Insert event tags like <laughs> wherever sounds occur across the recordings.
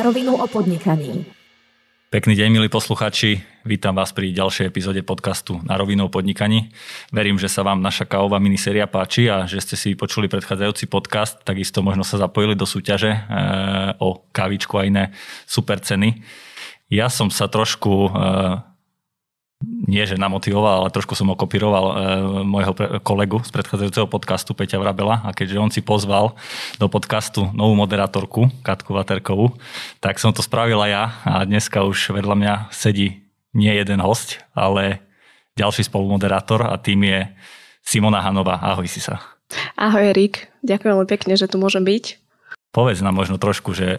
Na rovinu o podnikaní. Pekný deň, milí posluchači. Vítam vás pri ďalšej epizóde podcastu Na rovinu o podnikaní. Verím, že sa vám naša kávová miniséria páči a že ste si počuli predchádzajúci podcast. Takisto možno sa zapojili do súťaže e, o kávičku a iné super ceny. Ja som sa trošku e, nie že namotivoval, ale trošku som okopíroval e, môjho pre, kolegu z predchádzajúceho podcastu Peťa Vrabela a keďže on si pozval do podcastu novú moderátorku, Katku Vaterkovú, tak som to spravila ja a dneska už vedľa mňa sedí nie jeden host, ale ďalší spolumoderátor a tým je Simona Hanová. Ahoj si sa. Ahoj Erik, ďakujem veľmi pekne, že tu môžem byť. Povedz nám možno trošku, že e,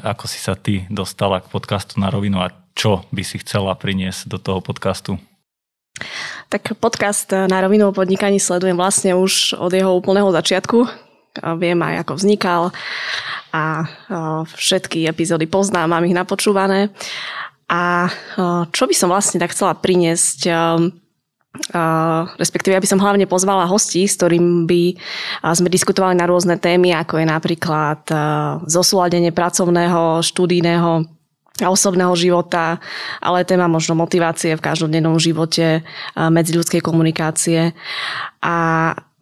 ako si sa ty dostala k podcastu na rovinu a čo by si chcela priniesť do toho podcastu? Tak podcast na rovinu o podnikaní sledujem vlastne už od jeho úplného začiatku. Viem aj, ako vznikal a všetky epizódy poznám, mám ich napočúvané. A čo by som vlastne tak chcela priniesť Respektíve, aby som hlavne pozvala hostí, s ktorým by sme diskutovali na rôzne témy, ako je napríklad zosúladenie pracovného, štúdijného a osobného života, ale téma možno motivácie v každodennom živote, medziľudskej komunikácie. A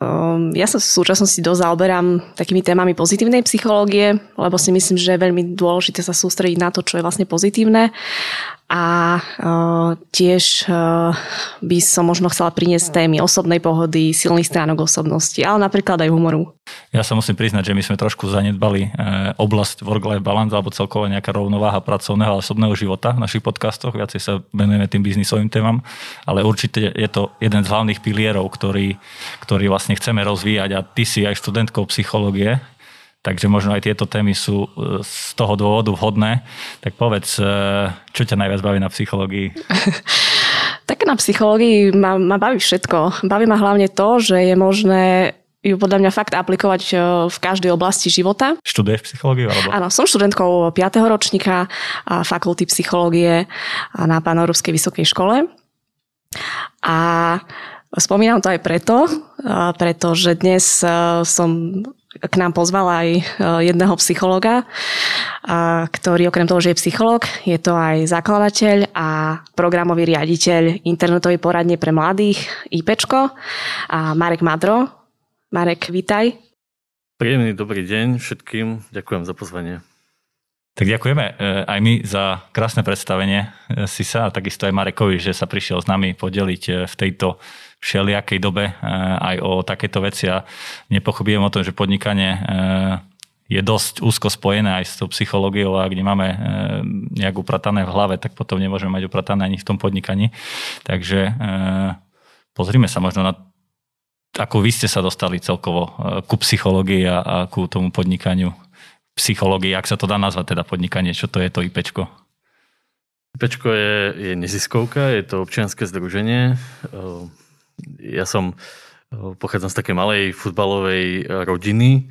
um, ja sa v súčasnosti dosť zaoberám takými témami pozitívnej psychológie, lebo si myslím, že je veľmi dôležité sa sústrediť na to, čo je vlastne pozitívne a uh, tiež uh, by som možno chcela priniesť témy osobnej pohody, silných stránok osobnosti, ale napríklad aj humoru. Ja sa musím priznať, že my sme trošku zanedbali uh, oblasť work-life balance alebo celkovo nejaká rovnováha pracovného a osobného života v našich podcastoch. Viacej sa venujeme tým biznisovým témam, ale určite je to jeden z hlavných pilierov, ktorý, ktorý vlastne chceme rozvíjať a ty si aj študentkou psychológie, Takže možno aj tieto témy sú e, z toho dôvodu vhodné. Tak povedz, e, čo ťa najviac baví na psychológii? <laughs> tak na psychológii ma, ma baví všetko. Baví ma hlavne to, že je možné ju podľa mňa fakt aplikovať e, v každej oblasti života. Študuješ psychológiu? Alebo? Áno, som študentkou 5. ročníka fakulty psychológie na Pánorovskej vysokej škole. A spomínam to aj preto, pretože dnes som k nám pozval aj e, jedného psychologa, ktorý okrem toho, že je psycholog, je to aj zakladateľ a programový riaditeľ internetovej poradne pre mladých IPčko a Marek Madro. Marek, vítaj. Príjemný dobrý deň všetkým. Ďakujem za pozvanie. Tak ďakujeme e, aj my za krásne predstavenie e, Sisa a takisto aj Marekovi, že sa prišiel s nami podeliť v tejto všelijakej dobe eh, aj o takéto veci a nepochybujem o tom, že podnikanie eh, je dosť úzko spojené aj s tou psychológiou a ak nemáme eh, nejak upratané v hlave, tak potom nemôžeme mať upratané ani v tom podnikaní. Takže pozrime sa možno na ako vy ste sa dostali celkovo ku psychológii a, ku tomu podnikaniu. Psychológii, ak sa to dá nazvať teda podnikanie, čo to je to IPčko? IPčko je, je neziskovka, je to občianske združenie ja som eh, pochádzam z takej malej futbalovej eh, rodiny,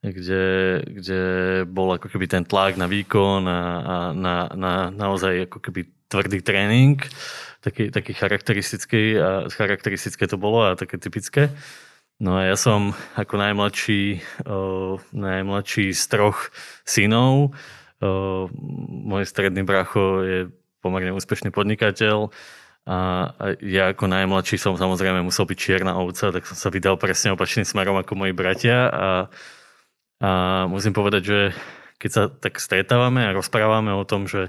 kde, kde bol ako keby ten tlak na výkon a, a na, na naozaj ako keby tvrdý tréning, taký, taký charakteristický a charakteristické to bolo a také typické. No a ja som ako najmladší, o, eh, najmladší z troch synov, o, môj stredný bracho je pomerne úspešný podnikateľ, a ja ako najmladší som samozrejme musel byť čierna ovca, tak som sa vydal presne opačným smerom ako moji bratia a, a musím povedať, že keď sa tak stretávame a rozprávame o tom, že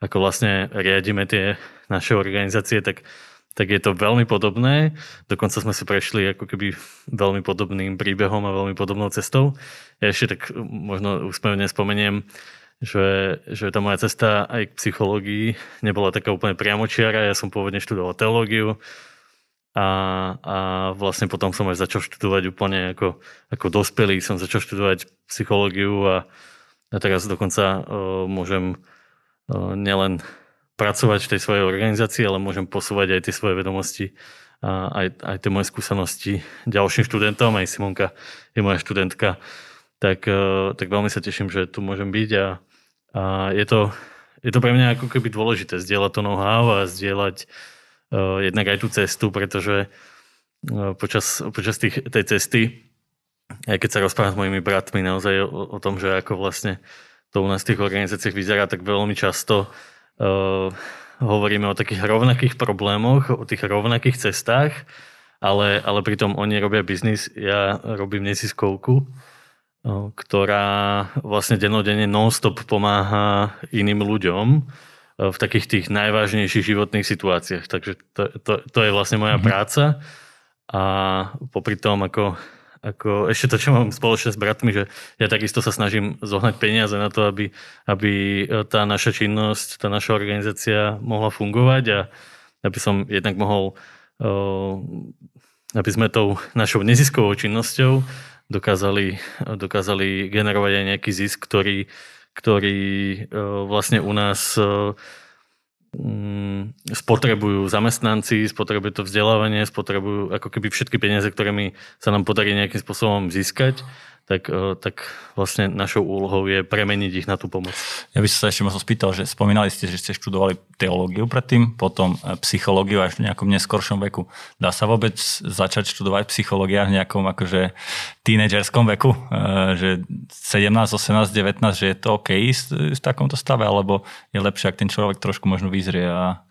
ako vlastne riadime tie naše organizácie, tak, tak je to veľmi podobné. Dokonca sme si prešli ako keby veľmi podobným príbehom a veľmi podobnou cestou. Ja ešte tak možno úspevne spomeniem, že, že tá moja cesta aj k psychológii nebola taká úplne priamočiara. Ja som pôvodne študoval teológiu a, a vlastne potom som aj začal študovať úplne ako, ako dospelý. Som začal študovať psychológiu a, a teraz dokonca o, môžem o, nielen pracovať v tej svojej organizácii, ale môžem posúvať aj tie svoje vedomosti a aj, aj tie moje skúsenosti ďalším študentom. Aj Simonka je moja študentka. Tak, tak veľmi sa teším, že tu môžem byť a, a je to, je to pre mňa ako keby dôležité zdieľať to know-how a zdieľať uh, jednak aj tú cestu, pretože uh, počas, počas tých, tej cesty, aj keď sa rozprávam s mojimi bratmi naozaj o, o tom, že ako vlastne to u nás v tých organizáciách vyzerá, tak veľmi často uh, hovoríme o takých rovnakých problémoch, o tých rovnakých cestách, ale, ale pritom oni robia biznis, ja robím neziskovku, ktorá vlastne dennodenne non-stop pomáha iným ľuďom v takých tých najvážnejších životných situáciách. Takže to, to, to je vlastne moja mm-hmm. práca a popri tom, ako, ako ešte to, čo mám spoločne s bratmi, že ja takisto sa snažím zohnať peniaze na to, aby, aby tá naša činnosť, tá naša organizácia mohla fungovať a aby som jednak mohol aby sme tou našou neziskovou činnosťou dokázali, dokázali generovať aj nejaký zisk, ktorý, ktorý vlastne u nás mm, spotrebujú zamestnanci, spotrebuje to vzdelávanie, spotrebujú ako keby všetky peniaze, ktoré mi sa nám podarí nejakým spôsobom získať tak, e, tak vlastne našou úlohou je premeniť ich na tú pomoc. Ja by som sa ešte možno spýtal, že spomínali ste, že ste študovali teológiu predtým, potom e, psychológiu až v nejakom neskoršom veku. Dá sa vôbec začať študovať psychológia v nejakom akože tínedžerskom veku? E, že 17, 18, 19, že je to OK v takomto stave, alebo je lepšie, ak ten človek trošku možno vyzrie a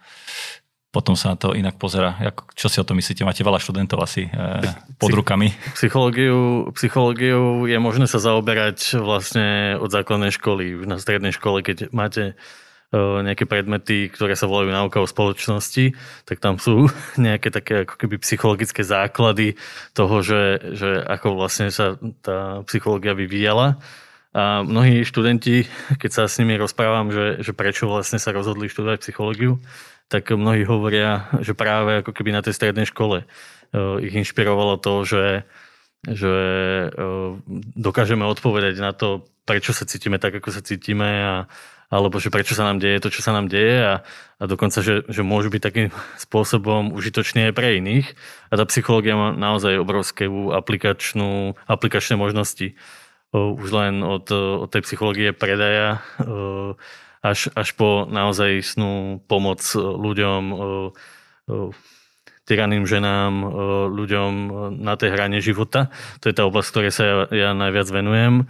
potom sa na to inak pozera. Čo si o tom myslíte? Máte veľa študentov asi e, pod rukami. Psychológiu, psychológiu je možné sa zaoberať vlastne od základnej školy. Na strednej škole, keď máte e, nejaké predmety, ktoré sa volajú náuka o spoločnosti, tak tam sú <laughs> nejaké také ako keby psychologické základy toho, že, že ako vlastne sa tá psychológia vyvíjala. A mnohí študenti, keď sa s nimi rozprávam, že, že prečo vlastne sa rozhodli študovať psychológiu, tak mnohí hovoria, že práve ako keby na tej strednej škole eh, ich inšpirovalo to, že, že eh, dokážeme odpovedať na to, prečo sa cítime tak, ako sa cítime a, alebo že prečo sa nám deje to, čo sa nám deje a, a dokonca, že, že môžu byť takým <laughs> spôsobom užitočný aj pre iných. A tá psychológia má naozaj obrovské aplikačnú, aplikačné možnosti. Už len od, od tej psychológie predaja až, až po naozaj snú pomoc e, ľuďom, e, e, tyranným ženám, ľuďom na tej hrane života. To je tá oblasť, ktorej sa ja, ja najviac venujem.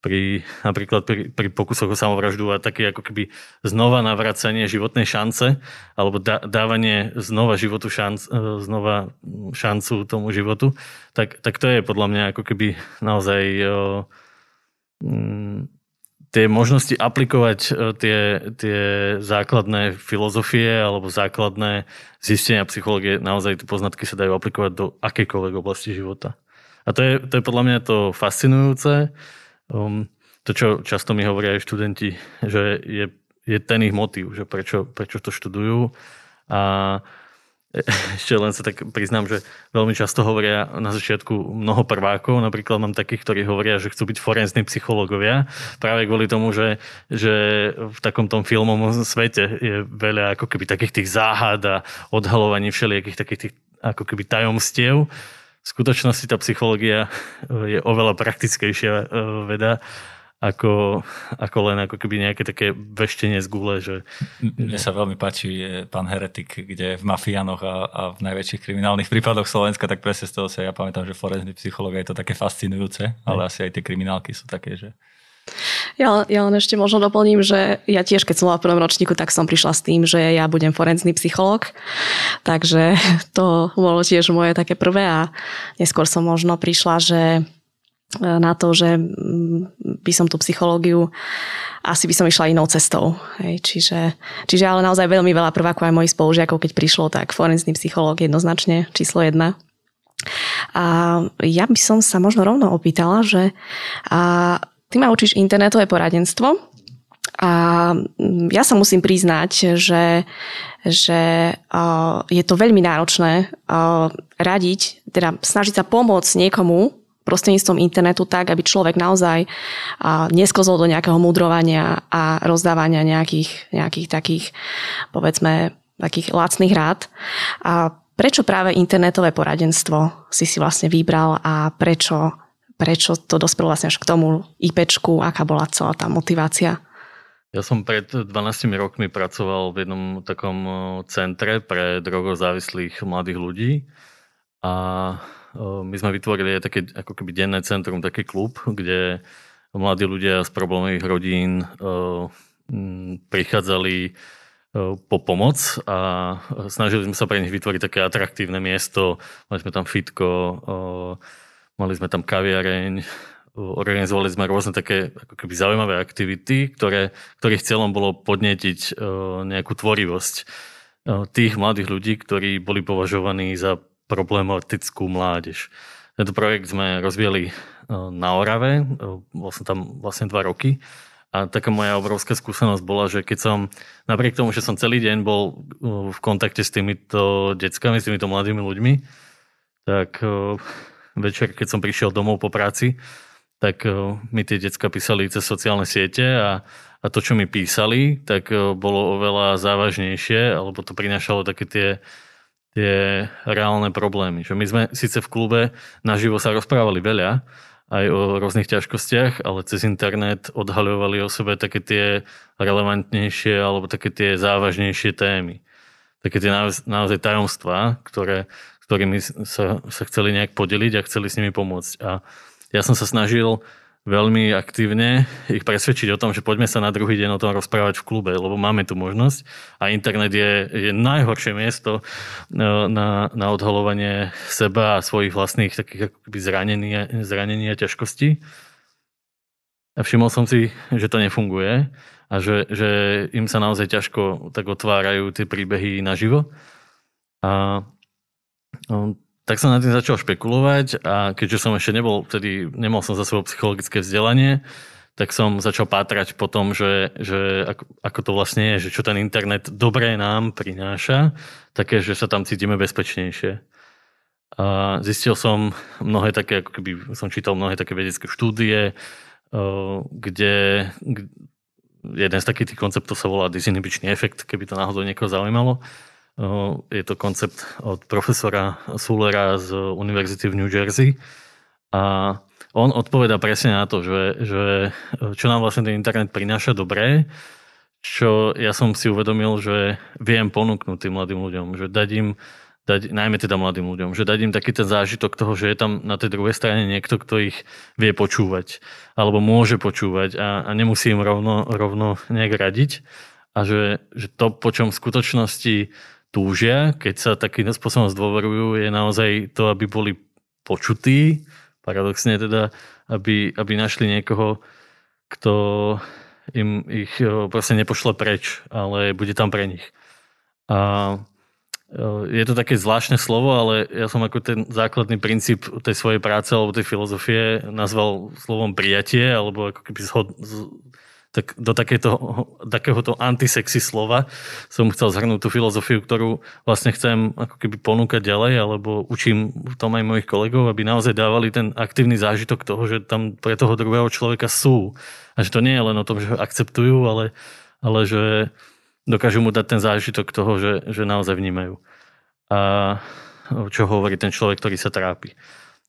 Pri, napríklad pri, pri pokusoch o samovraždu a také ako keby znova navracanie životnej šance alebo da, dávanie znova životu šanc, znova šancu tomu životu, tak, tak to je podľa mňa ako keby naozaj tie možnosti aplikovať e, tie, tie základné filozofie alebo základné zistenia psychológie, naozaj tie poznatky sa dajú aplikovať do akejkoľvek oblasti života. A to je, to je podľa mňa to fascinujúce. Um, to, čo často mi hovoria aj študenti, že je, je ten ich motív, že prečo, prečo to študujú. A <laughs> ešte len sa tak priznám, že veľmi často hovoria na začiatku mnoho prvákov, napríklad mám takých, ktorí hovoria, že chcú byť forenzní psychológovia, práve kvôli tomu, že, že v takom tom filmovom svete je veľa ako keby takých tých záhad a odhalovaní všelijakých takých tých ako keby tajomstiev. V skutočnosti tá psychológia je oveľa praktickejšia e, veda ako, ako len ako keby nejaké také veštenie z gule. Že... Mne sa veľmi páči je pán Heretik, kde v mafiánoch a, a v najväčších kriminálnych <laughs> prípadoch Slovenska, tak presne z toho sa ja pamätám, že forenzný psychológ je to také fascinujúce, ale asi aj tie kriminálky sú také, že ja, ja len ešte možno doplním, že ja tiež, keď som bola v prvom ročníku, tak som prišla s tým, že ja budem forenzný psychológ. Takže <laughs> to bolo tiež moje také prvé a neskôr som možno prišla, že na to, že mm, by som tú psychológiu asi by som išla inou cestou. Hej, čiže, čiže ale naozaj veľmi veľa prvákov aj mojich spolužiakov, keď prišlo, tak forenzný psychológ jednoznačne číslo jedna. A ja by som sa možno rovno opýtala, že a ty ma učíš internetové poradenstvo a mm, ja sa musím priznať, že, že je to veľmi náročné radiť, teda snažiť sa pomôcť niekomu, prostredníctvom internetu tak, aby človek naozaj neskozol do nejakého mudrovania a rozdávania nejakých, nejakých takých, povedzme, takých lacných rád. A prečo práve internetové poradenstvo si si vlastne vybral a prečo, prečo to dospelo vlastne až k tomu IPčku, aká bola celá tá motivácia? Ja som pred 12 rokmi pracoval v jednom takom centre pre drogozávislých mladých ľudí a my sme vytvorili také ako keby denné centrum, taký klub, kde mladí ľudia z problémových rodín prichádzali po pomoc a snažili sme sa pre nich vytvoriť také atraktívne miesto. Mali sme tam fitko, mali sme tam kaviareň, organizovali sme rôzne také ako keby zaujímavé aktivity, ktoré, ktorých cieľom bolo podnetiť nejakú tvorivosť tých mladých ľudí, ktorí boli považovaní za problematickú mládež. Tento projekt sme rozvíjali na Orave, bol som tam vlastne dva roky a taká moja obrovská skúsenosť bola, že keď som, napriek tomu, že som celý deň bol v kontakte s týmito deckami, s týmito mladými ľuďmi, tak večer, keď som prišiel domov po práci, tak mi tie decka písali cez sociálne siete a, a to, čo mi písali, tak bolo oveľa závažnejšie, alebo to prinášalo také tie tie reálne problémy. Že my sme síce v klube naživo sa rozprávali veľa, aj o rôznych ťažkostiach, ale cez internet odhaľovali o sebe také tie relevantnejšie alebo také tie závažnejšie témy. Také tie naozaj tajomstvá, ktoré, ktorými sa, sa chceli nejak podeliť a chceli s nimi pomôcť. A ja som sa snažil veľmi aktívne ich presvedčiť o tom, že poďme sa na druhý deň o tom rozprávať v klube, lebo máme tu možnosť a internet je, je najhoršie miesto e, na, na odhalovanie seba a svojich vlastných takých akoby zranení, zranení a ťažkostí. A všimol som si, že to nefunguje a že, že im sa naozaj ťažko tak otvárajú tie príbehy naživo. A no, tak som na tým začal špekulovať a keďže som ešte nebol, vtedy nemal som za sebou psychologické vzdelanie, tak som začal pátrať po tom, že, že ako, ako to vlastne je, že čo ten internet dobré nám prináša, také, že sa tam cítime bezpečnejšie. A zistil som mnohé také, ako keby som čítal mnohé také vedecké štúdie, kde jeden z takých tých konceptov sa volá disinhibičný efekt, keby to náhodou niekoho zaujímalo. Je to koncept od profesora Sulera z Univerzity v New Jersey. A on odpoveda presne na to, že, že čo nám vlastne ten internet prináša dobré, čo ja som si uvedomil, že viem ponúknuť tým mladým ľuďom, že dať im, dať, najmä teda mladým ľuďom, že dať im taký ten zážitok toho, že je tam na tej druhej strane niekto, kto ich vie počúvať, alebo môže počúvať a, a nemusí im rovno, rovno nejak radiť. A že, že to, po čom v skutočnosti túžia, keď sa takým spôsobom zdôverujú, je naozaj to, aby boli počutí, paradoxne teda, aby, aby našli niekoho, kto im ich proste nepošle preč, ale bude tam pre nich. A je to také zvláštne slovo, ale ja som ako ten základný princíp tej svojej práce alebo tej filozofie nazval slovom prijatie, alebo ako keby zhod, tak do takéto, takéhoto antisexy slova som chcel zhrnúť tú filozofiu, ktorú vlastne chcem ako keby ponúkať ďalej, alebo učím v tom aj mojich kolegov, aby naozaj dávali ten aktívny zážitok toho, že tam pre toho druhého človeka sú. A že to nie je len o tom, že ho akceptujú, ale, ale že dokážu mu dať ten zážitok toho, že, že naozaj vnímajú. A čo hovorí ten človek, ktorý sa trápi.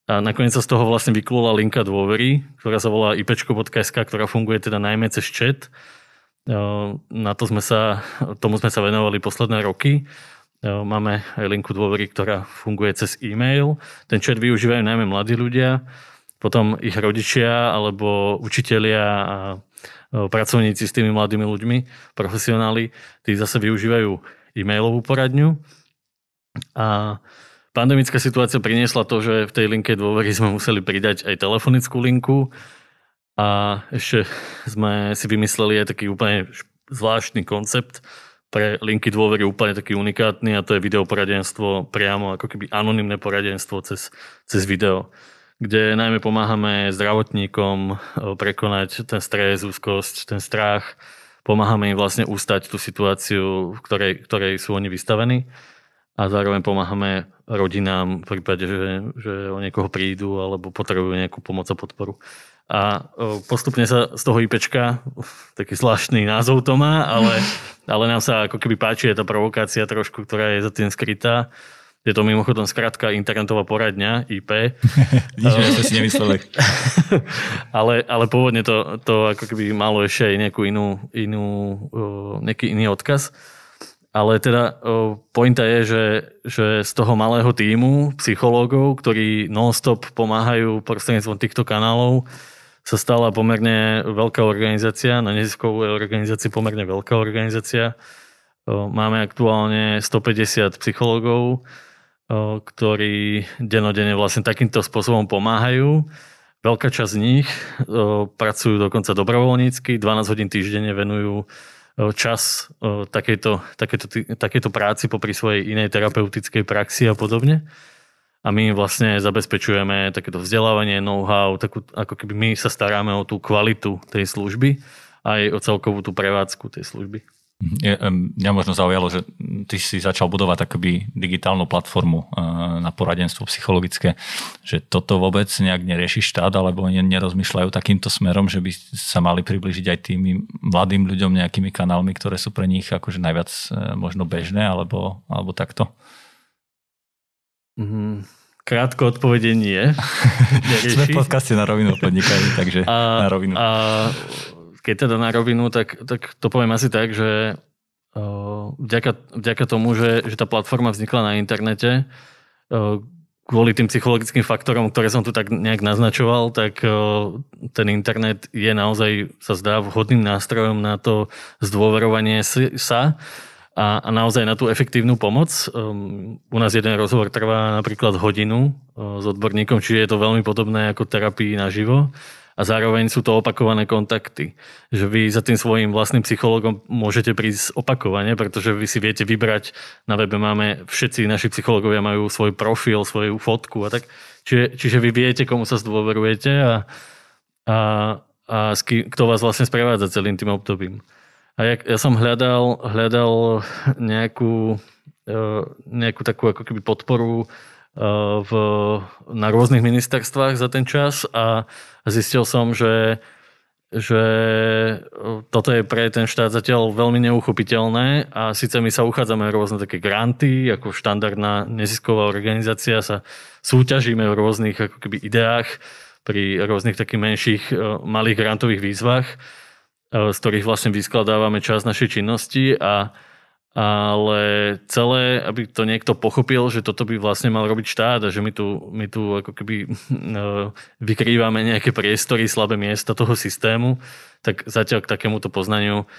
A nakoniec sa z toho vlastne vyklula linka dôvery, ktorá sa volá ipečko.sk, ktorá funguje teda najmä cez chat. Na to sme sa, tomu sme sa venovali posledné roky. Máme aj linku dôvery, ktorá funguje cez e-mail. Ten chat využívajú najmä mladí ľudia, potom ich rodičia alebo učitelia a pracovníci s tými mladými ľuďmi, profesionáli, tí zase využívajú e-mailovú poradňu. A Pandemická situácia priniesla to, že v tej linke dôvery sme museli pridať aj telefonickú linku a ešte sme si vymysleli aj taký úplne zvláštny koncept pre linky dôvery úplne taký unikátny a to je videoporadenstvo priamo ako keby anonimné poradenstvo cez, cez video kde najmä pomáhame zdravotníkom eh, prekonať ten stres, úzkosť, ten strach. Pomáhame im vlastne ustať tú situáciu, v ktorej, ktorej sú oni vystavení a zároveň pomáhame rodinám v prípade, že, že o niekoho prídu alebo potrebujú nejakú pomoc a podporu. A postupne sa z toho IPčka, taký zvláštny názov to má, ale, <laughs> ale nám sa ako keby páči tá provokácia trošku, ktorá je za tým skrytá. Je to mimochodom skratka internetová poradňa, IP. <laughs> Nič, že sme si nemysleli. <laughs> ale, ale pôvodne to, to ako keby malo ešte aj nejakú inú, inú, nejaký iný odkaz. Ale teda pointa je, že, že z toho malého týmu psychológov, ktorí non-stop pomáhajú prostredníctvom týchto kanálov, sa stala pomerne veľká organizácia, na neziskovú organizácii pomerne veľká organizácia. Máme aktuálne 150 psychológov, ktorí denodene vlastne takýmto spôsobom pomáhajú. Veľká časť z nich pracujú dokonca dobrovoľnícky, 12 hodín týždenne venujú čas takejto, takejto, takejto práci popri svojej inej terapeutickej praxi a podobne. A my vlastne zabezpečujeme takéto vzdelávanie, know-how, takú, ako keby my sa staráme o tú kvalitu tej služby aj o celkovú tú prevádzku tej služby. Je, mňa možno zaujalo, že ty si začal budovať takoby digitálnu platformu eh, na poradenstvo psychologické, že toto vôbec nejak nerieši štát, alebo nerozmýšľajú takýmto smerom, že by sa mali približiť aj tými mladým ľuďom nejakými kanálmi, ktoré sú pre nich akože najviac eh, možno bežné, alebo, alebo takto? Mm, krátko odpovede nie. <laughs> Sme v podcaste na rovinu podnikaní, takže a, na rovinu. A keď teda na rovinu, tak, tak to poviem asi tak, že vďaka, vďaka tomu, že, že tá platforma vznikla na internete, kvôli tým psychologickým faktorom, ktoré som tu tak nejak naznačoval, tak ten internet je naozaj, sa zdá, vhodným nástrojom na to zdôverovanie sa a, a naozaj na tú efektívnu pomoc. U nás jeden rozhovor trvá napríklad hodinu s odborníkom, čiže je to veľmi podobné ako terapii naživo a zároveň sú to opakované kontakty. Že vy za tým svojim vlastným psychologom môžete prísť opakovane, pretože vy si viete vybrať, na webe máme, všetci naši psychológovia majú svoj profil, svoju fotku a tak. Čiže, čiže vy viete, komu sa zdôverujete a, a, a kto vás vlastne sprevádza celým tým obdobím. A ja, ja som hľadal, hľadal nejakú, e, nejakú takú ako keby podporu v, na rôznych ministerstvách za ten čas a zistil som, že že toto je pre ten štát zatiaľ veľmi neuchopiteľné a síce my sa uchádzame rôzne také granty, ako štandardná nezisková organizácia sa súťažíme v rôznych ako keby ideách pri rôznych takých menších malých grantových výzvach, z ktorých vlastne vyskladávame čas našej činnosti a ale celé, aby to niekto pochopil, že toto by vlastne mal robiť štát a že my tu, my tu ako keby no, <laughs> vykrývame nejaké priestory, slabé miesta toho systému, tak zatiaľ k takémuto poznaniu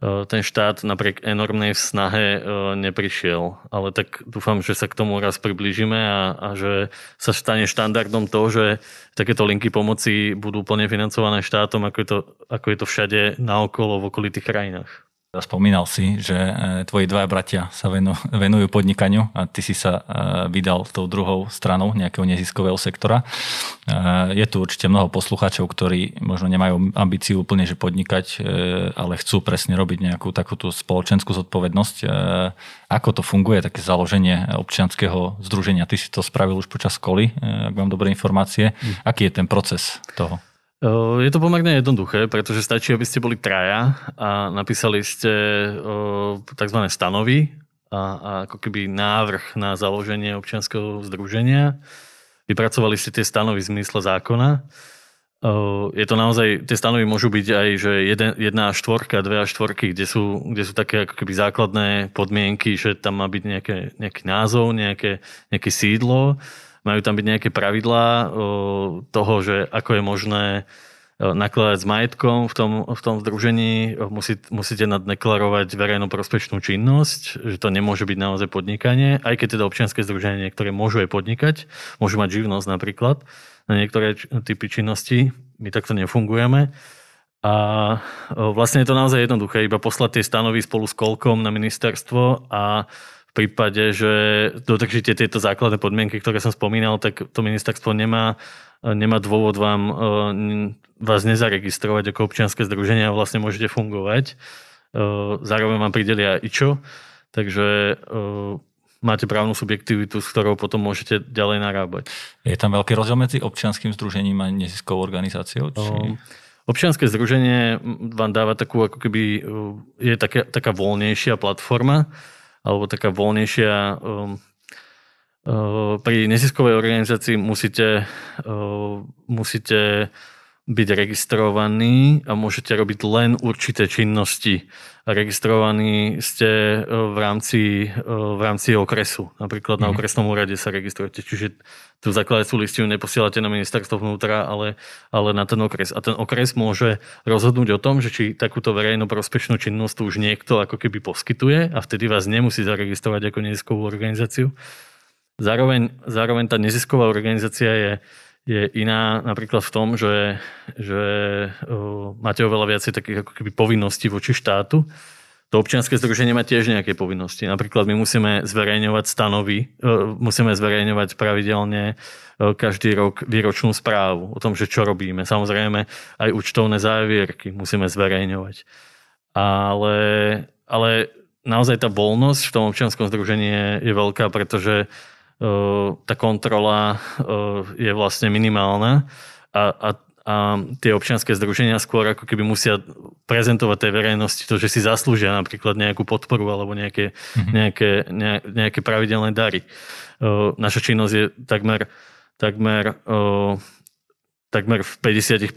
e, ten štát napriek enormnej snahe e, neprišiel. Ale tak dúfam, že sa k tomu raz priblížime a, a že sa stane štandardom to, že takéto linky pomoci budú plne financované štátom, ako je to, ako je to všade naokolo v okolitých krajinách. Spomínal si, že e, tvoji dvaja bratia sa <laughs> venujú podnikaniu a ty si sa e, vydal tou druhou stranou nejakého neziskového sektora. E, je tu určite mnoho poslucháčov, ktorí možno nemajú ambíciu úplne že podnikať, ale chcú presne robiť nejakú takúto spoločenskú zodpovednosť. Ako to funguje, také založenie občianského združenia? Ty si to spravil už počas školy, ak mám dobré informácie. Hm. Aký je ten proces toho? Je to pomerne jednoduché, pretože stačí, aby ste boli traja a napísali ste tzv. stanovy a, ako keby návrh na založenie občianského združenia. Vypracovali ste tie stanovy v zmysle zákona. Je to naozaj, tie stanovy môžu byť aj, že jedna až štvorka, dve až štvorky, kde sú, kde sú také ako keby základné podmienky, že tam má byť nejaké, nejaký názov, nejaké, nejaké sídlo majú tam byť nejaké pravidlá toho, že ako je možné nakladať s majetkom v tom, v tom združení, musí, musíte naddeklarovať verejno prospečnú činnosť, že to nemôže byť naozaj podnikanie, aj keď teda občianske združenie niektoré môžu aj podnikať, môžu mať živnosť napríklad na niektoré typy činnosti, my takto nefungujeme. A vlastne je to naozaj jednoduché, iba poslať tie stanovy spolu s kolkom na ministerstvo a v prípade, že dodržíte tieto základné podmienky, ktoré som spomínal, tak to ministerstvo nemá, nemá dôvod vám, e, vás nezaregistrovať ako občianske združenie a vlastne môžete fungovať. E, zároveň vám pridelia IČO, takže e, máte právnu subjektivitu, s ktorou potom môžete ďalej narábať. Je tam veľký rozdiel medzi občianským združením a neziskovou organizáciou? Či... Občianske združenie vám dáva takú, ako keby, je taká, taká voľnejšia platforma, alebo taká voľnejšia um, uh, pri neziskovej organizácii musíte, uh, musíte byť registrovaní a môžete robiť len určité činnosti. Registrovaní ste e, v rámci, e, v rámci okresu. Napríklad na mhm. okresnom úrade sa registrujete. Čiže tú zakladajúcu listinu neposielate na ministerstvo vnútra, ale, ale na ten okres. A ten okres môže rozhodnúť o tom, že či takúto verejno prospešnú činnosť už niekto ako keby poskytuje a vtedy vás nemusí zaregistrovať ako neziskovú organizáciu. Zároveň, zároveň tá nezisková organizácia je je iná napríklad v tom, že, že o, máte oveľa viacej takých ako keby povinností voči štátu. To občianske združenie má tiež nejaké povinnosti. Napríklad my musíme zverejňovať stanovy, musíme zverejňovať pravidelne každý rok výročnú správu o tom, že čo robíme. Samozrejme aj účtovné závierky musíme zverejňovať. Ale, ale naozaj tá voľnosť v tom občianskom združení je, je veľká, pretože tá kontrola je vlastne minimálna a, a, a tie občianské združenia skôr ako keby musia prezentovať tej verejnosti to, že si zaslúžia napríklad nejakú podporu alebo nejaké, mm-hmm. nejaké, ne, nejaké pravidelné dary. Naša činnosť je takmer, takmer takmer v 50%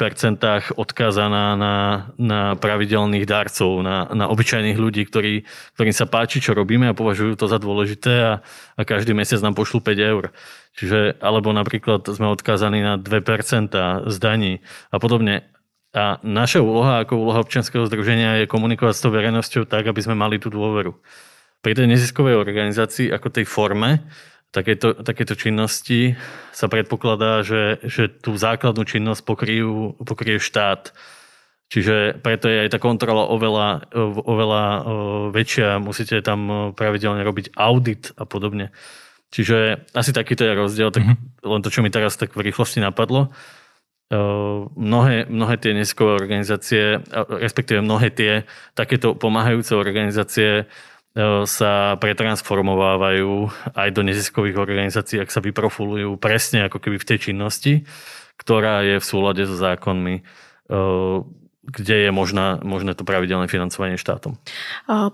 odkázaná na, na pravidelných darcov, na, na obyčajných ľudí, ktorí, ktorým sa páči, čo robíme a považujú to za dôležité a, a každý mesiac nám pošlú 5 eur. Čiže, alebo napríklad sme odkázaní na 2% z daní a podobne. A naša úloha ako úloha občianského združenia je komunikovať s tou verejnosťou tak, aby sme mali tú dôveru. Pri tej neziskovej organizácii ako tej forme takéto, takéto činnosti sa predpokladá, že, že tú základnú činnosť pokryjú, pokryje štát. Čiže preto je aj tá kontrola oveľa, oveľa väčšia, musíte tam pravidelne robiť audit a podobne. Čiže asi takýto je rozdiel, tak mm-hmm. len to, čo mi teraz tak v rýchlosti napadlo. Mnohé, mnohé tie neskové organizácie, respektíve mnohé tie takéto pomáhajúce organizácie E, sa pretransformovávajú aj do neziskových organizácií, ak sa vyprofulujú presne ako keby v tej činnosti, ktorá je v súlade so zákonmi, e, kde je možná, možné to pravidelné financovanie štátom.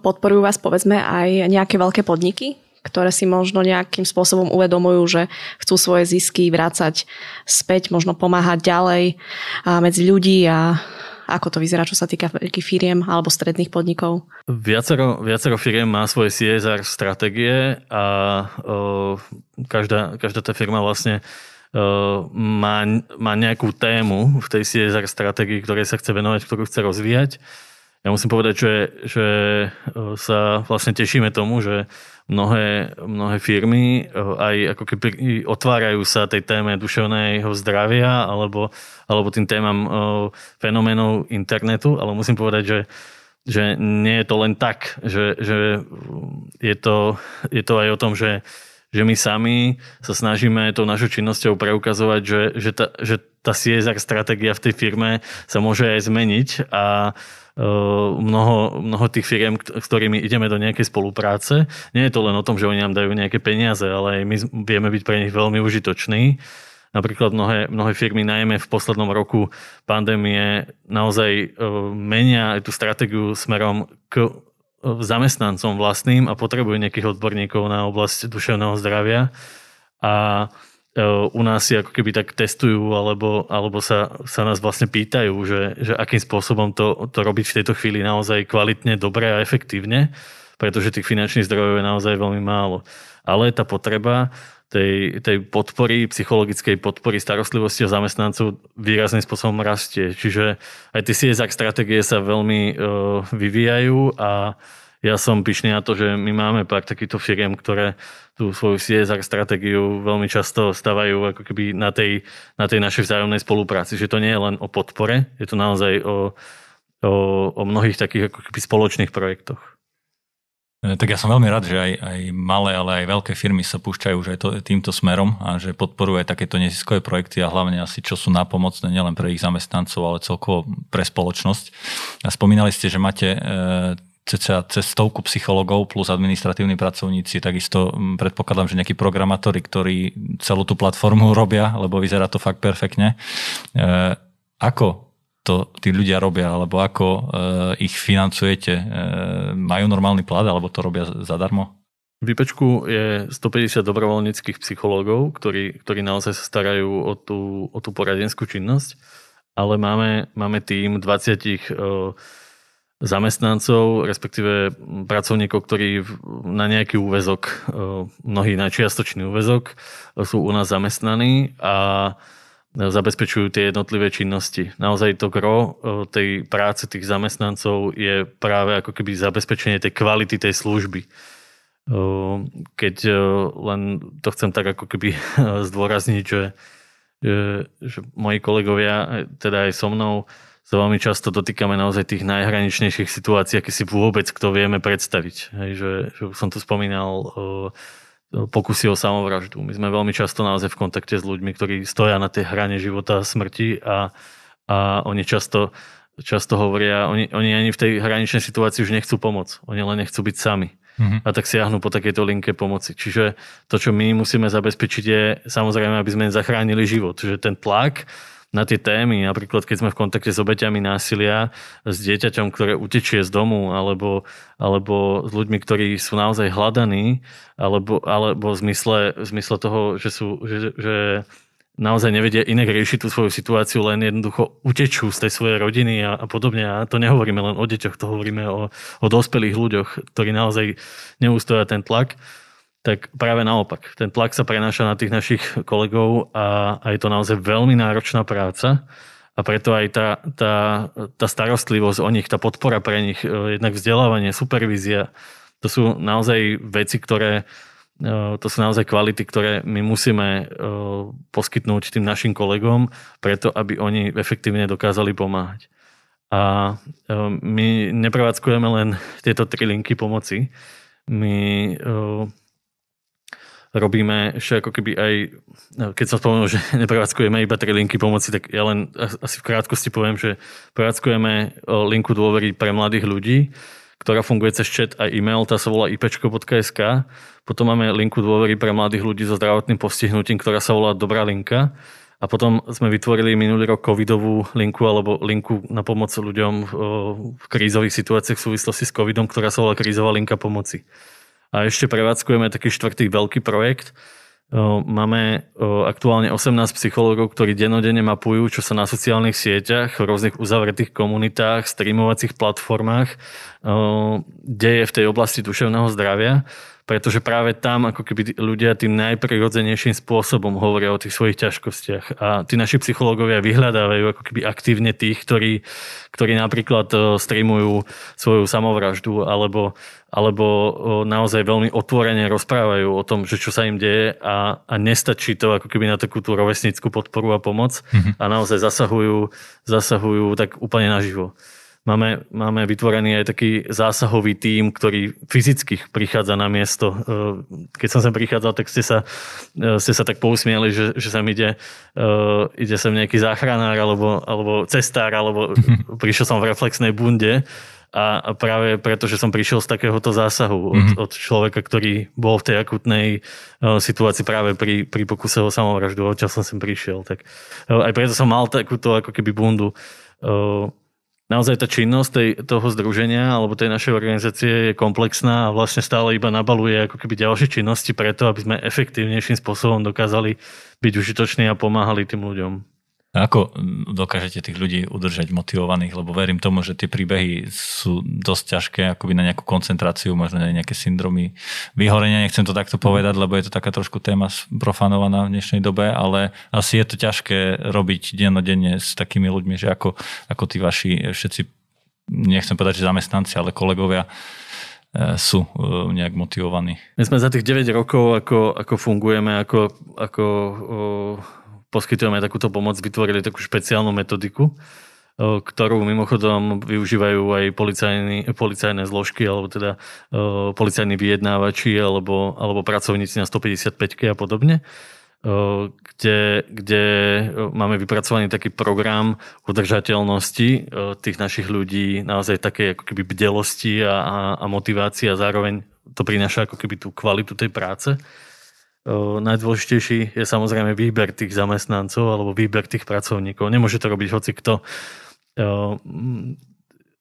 Podporujú vás povedzme aj nejaké veľké podniky, ktoré si možno nejakým spôsobom uvedomujú, že chcú svoje zisky vrácať späť, možno pomáhať ďalej medzi ľudí a ako to vyzerá, čo sa týka veľkých firiem alebo stredných podnikov? Viacero, viacero firiem má svoje CSR stratégie a o, každá, každá tá firma vlastne o, má, má nejakú tému v tej CSR stratégii, ktorej sa chce venovať, ktorú chce rozvíjať. Ja musím povedať, že, že sa vlastne tešíme tomu, že mnohé, mnohé firmy aj ako keby otvárajú sa tej téme duševného zdravia alebo, alebo tým témam fenoménov internetu, ale musím povedať, že že nie je to len tak, že, že je, to, je to aj o tom, že, že my sami sa snažíme tou našou činnosťou preukazovať, že, že, tá, že tá CSR stratégia v tej firme sa môže aj zmeniť a mnoho, mnoho tých firiem, s ktorými ideme do nejakej spolupráce. Nie je to len o tom, že oni nám dajú nejaké peniaze, ale aj my vieme byť pre nich veľmi užitoční. Napríklad mnohé, mnohé firmy, najmä v poslednom roku pandémie, naozaj menia aj tú stratégiu smerom k zamestnancom vlastným a potrebujú nejakých odborníkov na oblasť duševného zdravia. A E, u nás si ako keby tak testujú alebo, alebo sa, sa nás vlastne pýtajú, že, že akým spôsobom to, to robiť v tejto chvíli naozaj kvalitne, dobre a efektívne, pretože tých finančných zdrojov je naozaj veľmi málo. Ale tá potreba tej, tej podpory, psychologickej podpory starostlivosti o zamestnancov výrazným spôsobom rastie. Čiže aj tie CSR stratégie sa veľmi uh, vyvíjajú a ja som pyšný na to, že my máme pár takýchto firiem, ktoré tú svoju CSR stratégiu veľmi často stavajú ako keby na tej, na tej našej vzájomnej spolupráci. Že to nie je len o podpore, je to naozaj o, o, o mnohých takých ako keby spoločných projektoch. E, tak ja som veľmi rád, že aj, aj malé, ale aj veľké firmy sa púšťajú už aj to, týmto smerom a že podporujú aj takéto neziskové projekty a hlavne asi čo sú napomocné nielen pre ich zamestnancov, ale celkovo pre spoločnosť. A spomínali ste, že máte e, cca cez stovku psychologov plus administratívni pracovníci, takisto predpokladám, že nejakí programátori, ktorí celú tú platformu <laughs> robia, lebo vyzerá to fakt perfektne. E, ako to tí ľudia robia, alebo ako e, ich financujete? E, majú normálny plat, alebo to robia zadarmo? V Výpečku je 150 dobrovoľníckých psychológov, ktorí, ktorí naozaj sa starajú o tú, o tú poradenskú činnosť ale máme, máme tým 20 zamestnancov, respektíve pracovníkov, ktorí na nejaký úvezok, mnohí na čiastočný úvezok, sú u nás zamestnaní a zabezpečujú tie jednotlivé činnosti. Naozaj to gro e, tej práce tých zamestnancov je práve ako keby zabezpečenie tej kvality tej služby. E, keď e, len to chcem tak ako keby <laughs> zdôrazniť, že, že, že moji kolegovia, teda aj so mnou, sa veľmi často dotýkame naozaj tých najhraničnejších situácií, aké si vôbec kto vieme predstaviť. Hej, že, že som tu spomínal pokusy o samovraždu. My sme veľmi často naozaj v kontakte s ľuďmi, ktorí stoja na tej hrane života a smrti a, a oni často, často hovoria, oni, oni ani v tej hraničnej situácii už nechcú pomoc. Oni len nechcú byť sami. Mm-hmm. A tak siahnu po takejto linke pomoci. Čiže to, čo my musíme zabezpečiť je samozrejme, aby sme zachránili život. Že ten tlak na tie témy, napríklad keď sme v kontakte s obeťami násilia, s dieťaťom, ktoré utečie z domu, alebo, alebo s ľuďmi, ktorí sú naozaj hľadaní, alebo, alebo v, zmysle, v zmysle toho, že, sú, že, že naozaj nevedia inak riešiť tú svoju situáciu, len jednoducho utečú z tej svojej rodiny a, a podobne. A to nehovoríme len o deťoch, to hovoríme o, o dospelých ľuďoch, ktorí naozaj neústoja ten tlak tak práve naopak. Ten tlak sa prenáša na tých našich kolegov a, a je to naozaj veľmi náročná práca a preto aj tá, tá, tá starostlivosť o nich, tá podpora pre nich, e, jednak vzdelávanie, supervízia, to sú naozaj veci, ktoré e, to sú naozaj kvality, ktoré my musíme e, poskytnúť tým našim kolegom, preto aby oni efektívne dokázali pomáhať. A my neprevádzkujeme len tieto tri linky pomoci. My robíme ešte ako keby aj, no, keď som spomenul, že <laughs> neprevádzkujeme iba tri linky pomoci, tak ja len asi v krátkosti poviem, že prevádzkujeme linku dôvery pre mladých ľudí, ktorá funguje cez chat a e-mail, tá sa volá ipečko.sk. Potom máme linku dôvery pre mladých ľudí so zdravotným postihnutím, ktorá sa volá Dobrá linka. A potom sme vytvorili minulý rok covidovú linku alebo linku na pomoc ľuďom v krízových situáciách v súvislosti s covidom, ktorá sa volá krízová linka pomoci. A ešte prevádzkujeme taký štvrtý veľký projekt. Máme aktuálne 18 psychológov, ktorí denodene mapujú, čo sa na sociálnych sieťach, v rôznych uzavretých komunitách, streamovacích platformách deje v tej oblasti duševného zdravia pretože práve tam ako keby ľudia tým najprirodzenejším spôsobom hovoria o tých svojich ťažkostiach a tí naši psychológovia vyhľadávajú ako keby aktívne tých, ktorí, ktorí napríklad streamujú svoju samovraždu alebo, alebo naozaj veľmi otvorene rozprávajú o tom, že čo sa im deje a, a nestačí to ako keby na takú tú rovesnickú podporu a pomoc mm-hmm. a naozaj zasahujú, zasahujú tak úplne naživo. Máme, máme vytvorený aj taký zásahový tím, ktorý fyzicky prichádza na miesto. E, keď som sem prichádzal, tak ste sa, e, ste sa tak pousmieli, že, že sem ide, e, ide sem nejaký záchranár alebo, alebo cestár, alebo prišiel som v reflexnej bunde a práve preto, že som prišiel z takéhoto zásahu od, mm-hmm. od človeka, ktorý bol v tej akutnej uh, situácii práve pri, pri pokuse o samovraždu, odčas som sem prišiel. Tak, uh, aj preto som mal takúto ako keby bundu. Uh, naozaj tá činnosť tej, toho združenia alebo tej našej organizácie je komplexná a vlastne stále iba nabaluje ako keby ďalšie činnosti preto, aby sme efektívnejším spôsobom dokázali byť užitoční a pomáhali tým ľuďom. Ako dokážete tých ľudí udržať motivovaných? Lebo verím tomu, že tie príbehy sú dosť ťažké, akoby na nejakú koncentráciu, možno na nejaké syndromy vyhorenia. Nechcem to takto povedať, lebo je to taká trošku téma profanovaná v dnešnej dobe, ale asi je to ťažké robiť dennodenne s takými ľuďmi, že ako, ako tí vaši všetci, nechcem povedať, že zamestnanci, ale kolegovia, e, sú e, nejak motivovaní. My sme za tých 9 rokov, ako, ako fungujeme, ako, ako poskytujeme takúto pomoc, vytvorili takú špeciálnu metodiku, ktorú mimochodom využívajú aj policajné zložky, alebo teda policajní vyjednávači, alebo, alebo pracovníci na 155 a podobne kde, kde máme vypracovaný taký program udržateľnosti tých našich ľudí, naozaj také ako keby bdelosti a, a, a motivácia a zároveň to prináša ako keby tú kvalitu tej práce najdôležitejší je samozrejme výber tých zamestnancov alebo výber tých pracovníkov. Nemôže to robiť hoci kto.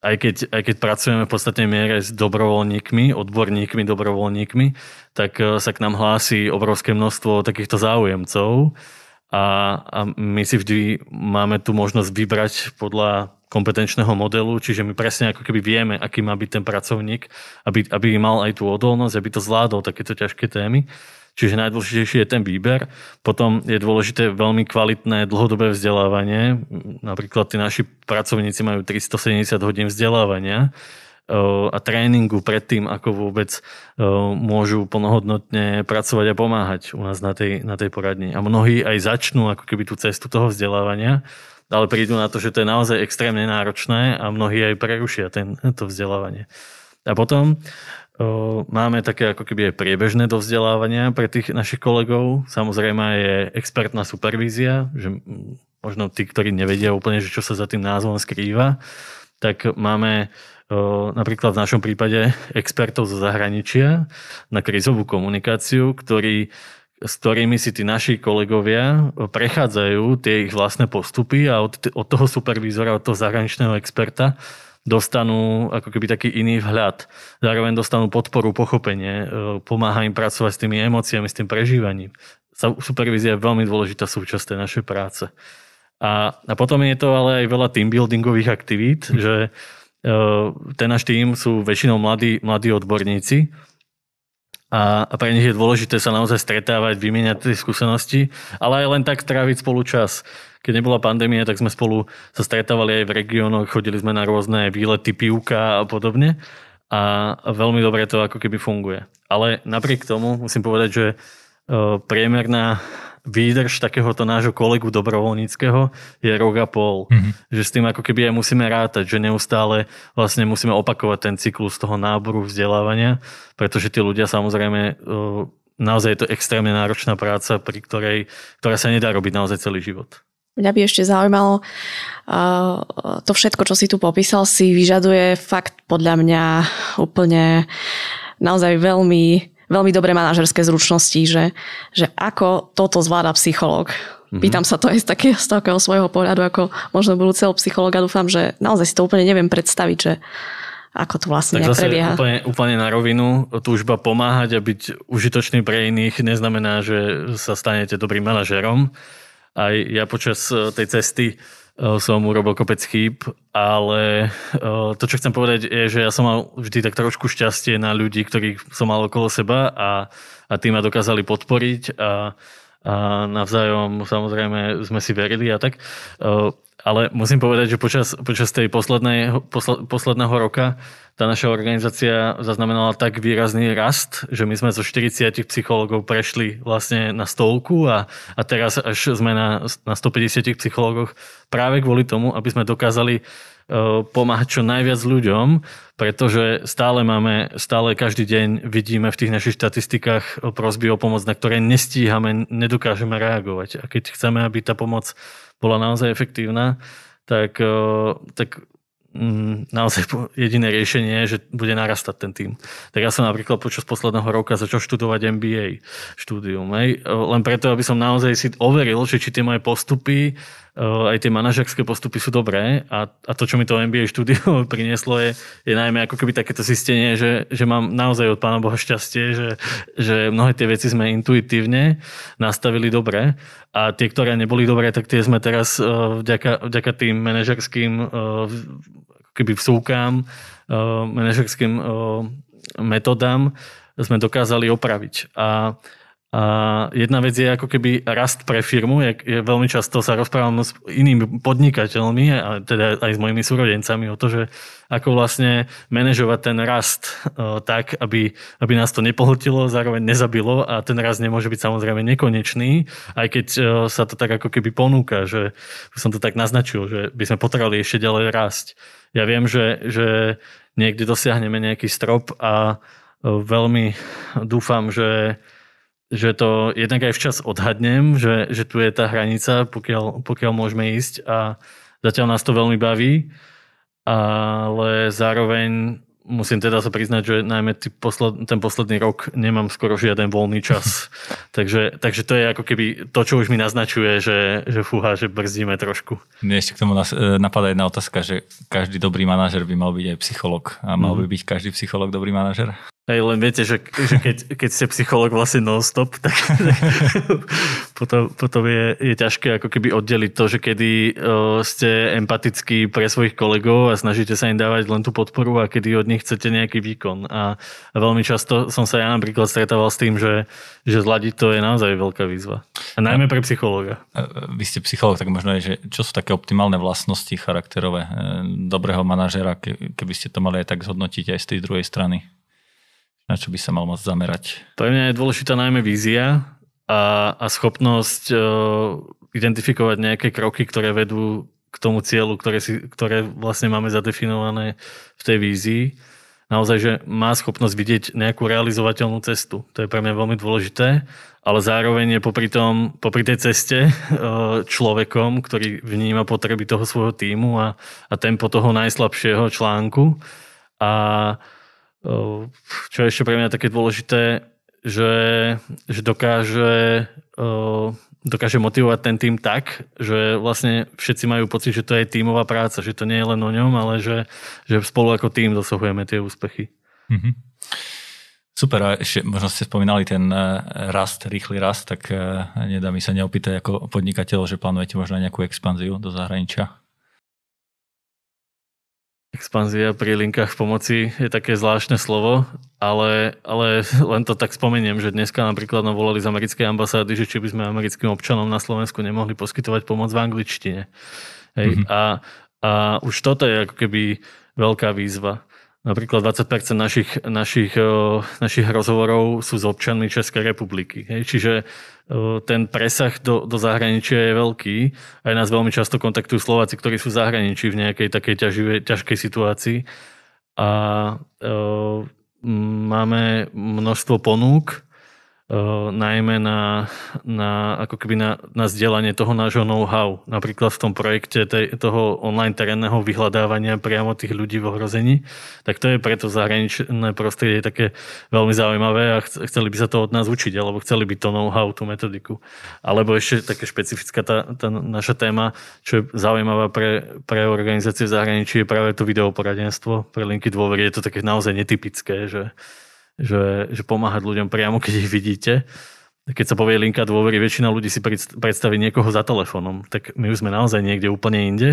Aj keď, aj keď pracujeme v podstatnej miere s dobrovoľníkmi, odborníkmi, dobrovoľníkmi, tak sa k nám hlási obrovské množstvo takýchto záujemcov a, a my si vždy máme tu možnosť vybrať podľa kompetenčného modelu, čiže my presne ako keby vieme, aký má byť ten pracovník, aby, aby mal aj tú odolnosť, aby to zvládol takéto ťažké témy. Čiže najdôležitejší je ten výber. Potom je dôležité veľmi kvalitné dlhodobé vzdelávanie. Napríklad tí naši pracovníci majú 370 hodín vzdelávania a tréningu pred tým, ako vôbec môžu plnohodnotne pracovať a pomáhať u nás na tej, na tej poradni. A mnohí aj začnú ako keby tú cestu toho vzdelávania, ale prídu na to, že to je naozaj extrémne náročné a mnohí aj prerušia ten, to vzdelávanie. A potom máme také ako keby aj priebežné do vzdelávania pre tých našich kolegov. Samozrejme je expertná supervízia, že možno tí, ktorí nevedia úplne, že čo sa za tým názvom skrýva, tak máme napríklad v našom prípade expertov zo zahraničia na krizovú komunikáciu, ktorí s ktorými si tí naši kolegovia prechádzajú tie ich vlastné postupy a od, od toho supervízora, od toho zahraničného experta dostanú ako keby taký iný vhľad. Zároveň dostanú podporu, pochopenie, pomáha im pracovať s tými emóciami, s tým prežívaním. Supervízia je veľmi dôležitá súčasť tej našej práce. A, a potom je to ale aj veľa team buildingových aktivít, že ten náš tým sú väčšinou mladí, mladí odborníci a, a pre nich je dôležité sa naozaj stretávať, vymieňať tie skúsenosti, ale aj len tak tráviť spolu čas. Keď nebola pandémia, tak sme spolu sa stretávali aj v regiónoch, chodili sme na rôzne výlety, pivka a podobne a veľmi dobre to ako keby funguje. Ale napriek tomu musím povedať, že priemerná výdrž takéhoto nášho kolegu dobrovoľníckého je rok a pol. Mm-hmm. Že s tým ako keby aj musíme rátať, že neustále vlastne musíme opakovať ten cyklus toho náboru vzdelávania, pretože tí ľudia samozrejme naozaj je to extrémne náročná práca, pri ktorej, ktorá sa nedá robiť naozaj celý život. Mňa by ešte zaujímalo, to všetko, čo si tu popísal, si vyžaduje fakt podľa mňa úplne naozaj veľmi veľmi dobré manažerské zručnosti, že, že ako toto zvláda psychológ. Mm-hmm. Pýtam sa to aj z takého, z takého svojho pohľadu, ako možno budúceho psychologa. Dúfam, že naozaj si to úplne neviem predstaviť, že ako to vlastne tak prebieha. Úplne, úplne na rovinu, túžba pomáhať a byť užitočný pre iných neznamená, že sa stanete dobrým manažerom. Aj ja počas eh, tej cesty Eh, som urobil kopec chýb, ale eh, to, čo chcem povedať, je, že ja som mal vždy tak trošku šťastie na ľudí, ktorých som mal okolo seba a, a tí ma dokázali podporiť a, a navzájom samozrejme sme si verili a tak. Ale musím povedať, že počas, počas tej poslednej, posle, posledného roka tá naša organizácia zaznamenala tak výrazný rast, že my sme zo 40 psychológov prešli vlastne na stovku a, a teraz až sme na, na 150 psychológoch práve kvôli tomu, aby sme dokázali uh, pomáhať čo najviac ľuďom, pretože stále máme, stále každý deň vidíme v tých našich štatistikách prosby o pomoc, na ktoré nestíhame, nedokážeme reagovať. A keď chceme, aby tá pomoc bola naozaj efektívna, tak, tak mm, naozaj jediné riešenie je, že bude narastať ten tým. Tak ja som napríklad počas posledného roka začal študovať MBA štúdium. Hej? Len preto, aby som naozaj si overil, že či tie moje postupy aj tie manažerské postupy sú dobré a, a to, čo mi to MBA štúdio <laughs> prinieslo, je, je najmä ako keby takéto zistenie, že, že mám naozaj od Pána Boha šťastie, že, že mnohé tie veci sme intuitívne nastavili dobre a tie, ktoré neboli dobré, tak tie sme teraz vďaka, vďaka tým manažerským keby vsúkám, manažerským metodám sme dokázali opraviť. A a jedna vec je ako keby rast pre firmu. Je, je veľmi často sa rozprávam s inými podnikateľmi, a teda aj s mojimi súrodencami o to, že ako vlastne manažovať ten rast o, tak, aby, aby nás to nepohltilo, zároveň nezabilo a ten rast nemôže byť samozrejme nekonečný, aj keď o, sa to tak ako keby ponúka, že som to tak naznačil, že by sme potrebovali ešte ďalej rásť. Ja viem, že, že niekde dosiahneme nejaký strop a o, veľmi dúfam, že že to jednak aj včas odhadnem, že, že tu je tá hranica, pokiaľ, pokiaľ môžeme ísť a zatiaľ nás to veľmi baví, ale zároveň musím teda sa priznať, že najmä posled, ten posledný rok nemám skoro žiaden voľný čas. <laughs> takže, takže to je ako keby to, čo už mi naznačuje, že, že fúha, že brzdíme trošku. Mne ešte k tomu e, napadá jedna otázka, že každý dobrý manažer by mal byť aj psycholog. A mal by mhm. byť každý psycholog dobrý manažer? Hej, len viete, že, že keď, keď ste psycholog vlastne non-stop, tak, tak <laughs> potom, potom je, je ťažké ako keby oddeliť to, že kedy uh, ste empatickí pre svojich kolegov a snažíte sa im dávať len tú podporu a kedy od nich chcete nejaký výkon. A, a veľmi často som sa ja napríklad stretával s tým, že, že zladiť to je naozaj veľká výzva. A najmä pre psychológa. Vy ste psychológ, tak možno je, že čo sú také optimálne vlastnosti charakterové e, dobrého manažera, keby ste to mali aj tak zhodnotiť aj z tej druhej strany? Na čo by sa mal môcť zamerať? Pre mňa je dôležitá najmä vízia a, a schopnosť uh, identifikovať nejaké kroky, ktoré vedú k tomu cieľu, ktoré, si, ktoré vlastne máme zadefinované v tej vízii. Naozaj, že má schopnosť vidieť nejakú realizovateľnú cestu. To je pre mňa veľmi dôležité, ale zároveň je popri, tom, popri tej ceste človekom, ktorý vníma potreby toho svojho týmu a, a tempo toho najslabšieho článku. A čo je ešte pre mňa také dôležité, že, že dokáže, dokáže motivovať ten tým tak, že vlastne všetci majú pocit, že to je tímová práca, že to nie je len o ňom, ale že, že spolu ako tým dosahujeme tie úspechy. Mm-hmm. Super, a ešte možno ste spomínali ten e, rast, rýchly rast, tak e, nedá mi sa neopýtať ako podnikateľ, že plánujete možno nejakú expanziu do zahraničia? Expanzia pri linkách pomoci je také zvláštne slovo, ale, ale len to tak spomeniem, že dneska napríklad nám volali z americkej ambasády, že či by sme americkým občanom na Slovensku nemohli poskytovať pomoc v angličtine. Hej, mm-hmm. a, a už toto je ako keby veľká výzva. Napríklad 20% našich, našich, našich rozhovorov sú s občanmi Českej republiky. Hej. Čiže ten presah do, do zahraničia je veľký. Aj nás veľmi často kontaktujú Slováci, ktorí sú v zahraničí v nejakej takej ťaživej, ťažkej situácii. A e, máme množstvo ponúk, najmä na, na, ako keby na, na zdieľanie toho nášho know-how. Napríklad v tom projekte tej, toho online terénneho vyhľadávania priamo tých ľudí v ohrození. Tak to je preto zahraničné prostredie také veľmi zaujímavé a chceli by sa to od nás učiť, alebo chceli by to know-how, tú metodiku. Alebo ešte také špecifická tá, tá naša téma, čo je zaujímavá pre, pre organizácie v zahraničí, je práve to videoporadenstvo pre linky dôvery. Je to také naozaj netypické, že že, že pomáhať ľuďom priamo, keď ich vidíte. Keď sa povie linka dôvery, väčšina ľudí si predstaví niekoho za telefónom. Tak my už sme naozaj niekde úplne inde,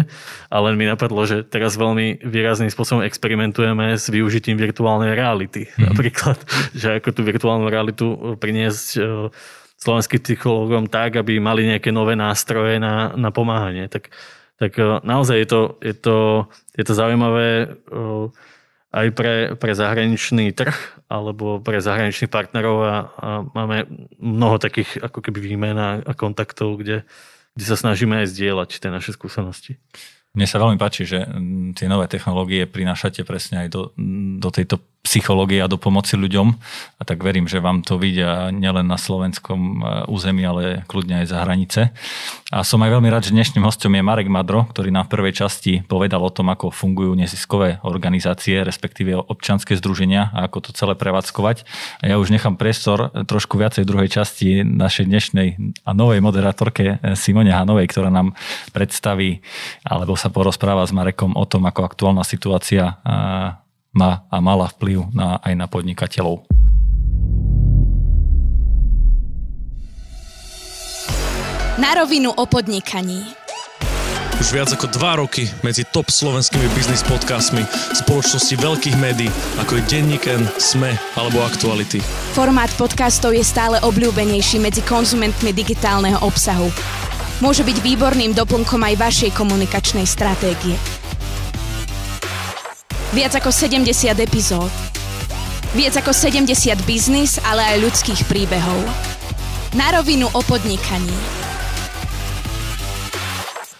ale mi napadlo, že teraz veľmi výrazným spôsobom experimentujeme s využitím virtuálnej reality. Mm-hmm. Napríklad, <laughs> že ako tú virtuálnu realitu priniesť e, slovenským psychológom tak, aby mali nejaké nové nástroje na, na pomáhanie. Tak, tak e, naozaj je to, je to, je to zaujímavé aj pre, pre zahraničný trh alebo pre zahraničných partnerov a, a máme mnoho takých ako keby výmen a, kontaktov, kde, kde sa snažíme aj zdieľať tie naše skúsenosti. Mne sa veľmi páči, že tie nové technológie prinášate presne aj do, do tejto psychológie a do pomoci ľuďom. A tak verím, že vám to vidia nielen na slovenskom e, území, ale kľudne aj za hranice. A som aj veľmi rád, že dnešným hostom je Marek Madro, ktorý v prvej časti povedal o tom, ako fungujú neziskové organizácie, respektíve občanské združenia a ako to celé prevádzkovať. A ja už nechám priestor trošku viacej v druhej časti našej dnešnej a novej moderátorke e, Simone Hanovej, ktorá nám predstaví alebo sa porozpráva s Marekom o tom, ako aktuálna situácia má a mala vplyv na, aj na podnikateľov. Na rovinu o podnikaní. Už viac ako dva roky medzi top slovenskými biznis podcastmi spoločnosti veľkých médií, ako je Denníken, Sme alebo Aktuality. Formát podcastov je stále obľúbenejší medzi konzumentmi digitálneho obsahu. Môže byť výborným doplnkom aj vašej komunikačnej stratégie. Viac ako 70 epizód. Viac ako 70 biznis, ale aj ľudských príbehov. Na rovinu o podnikaní.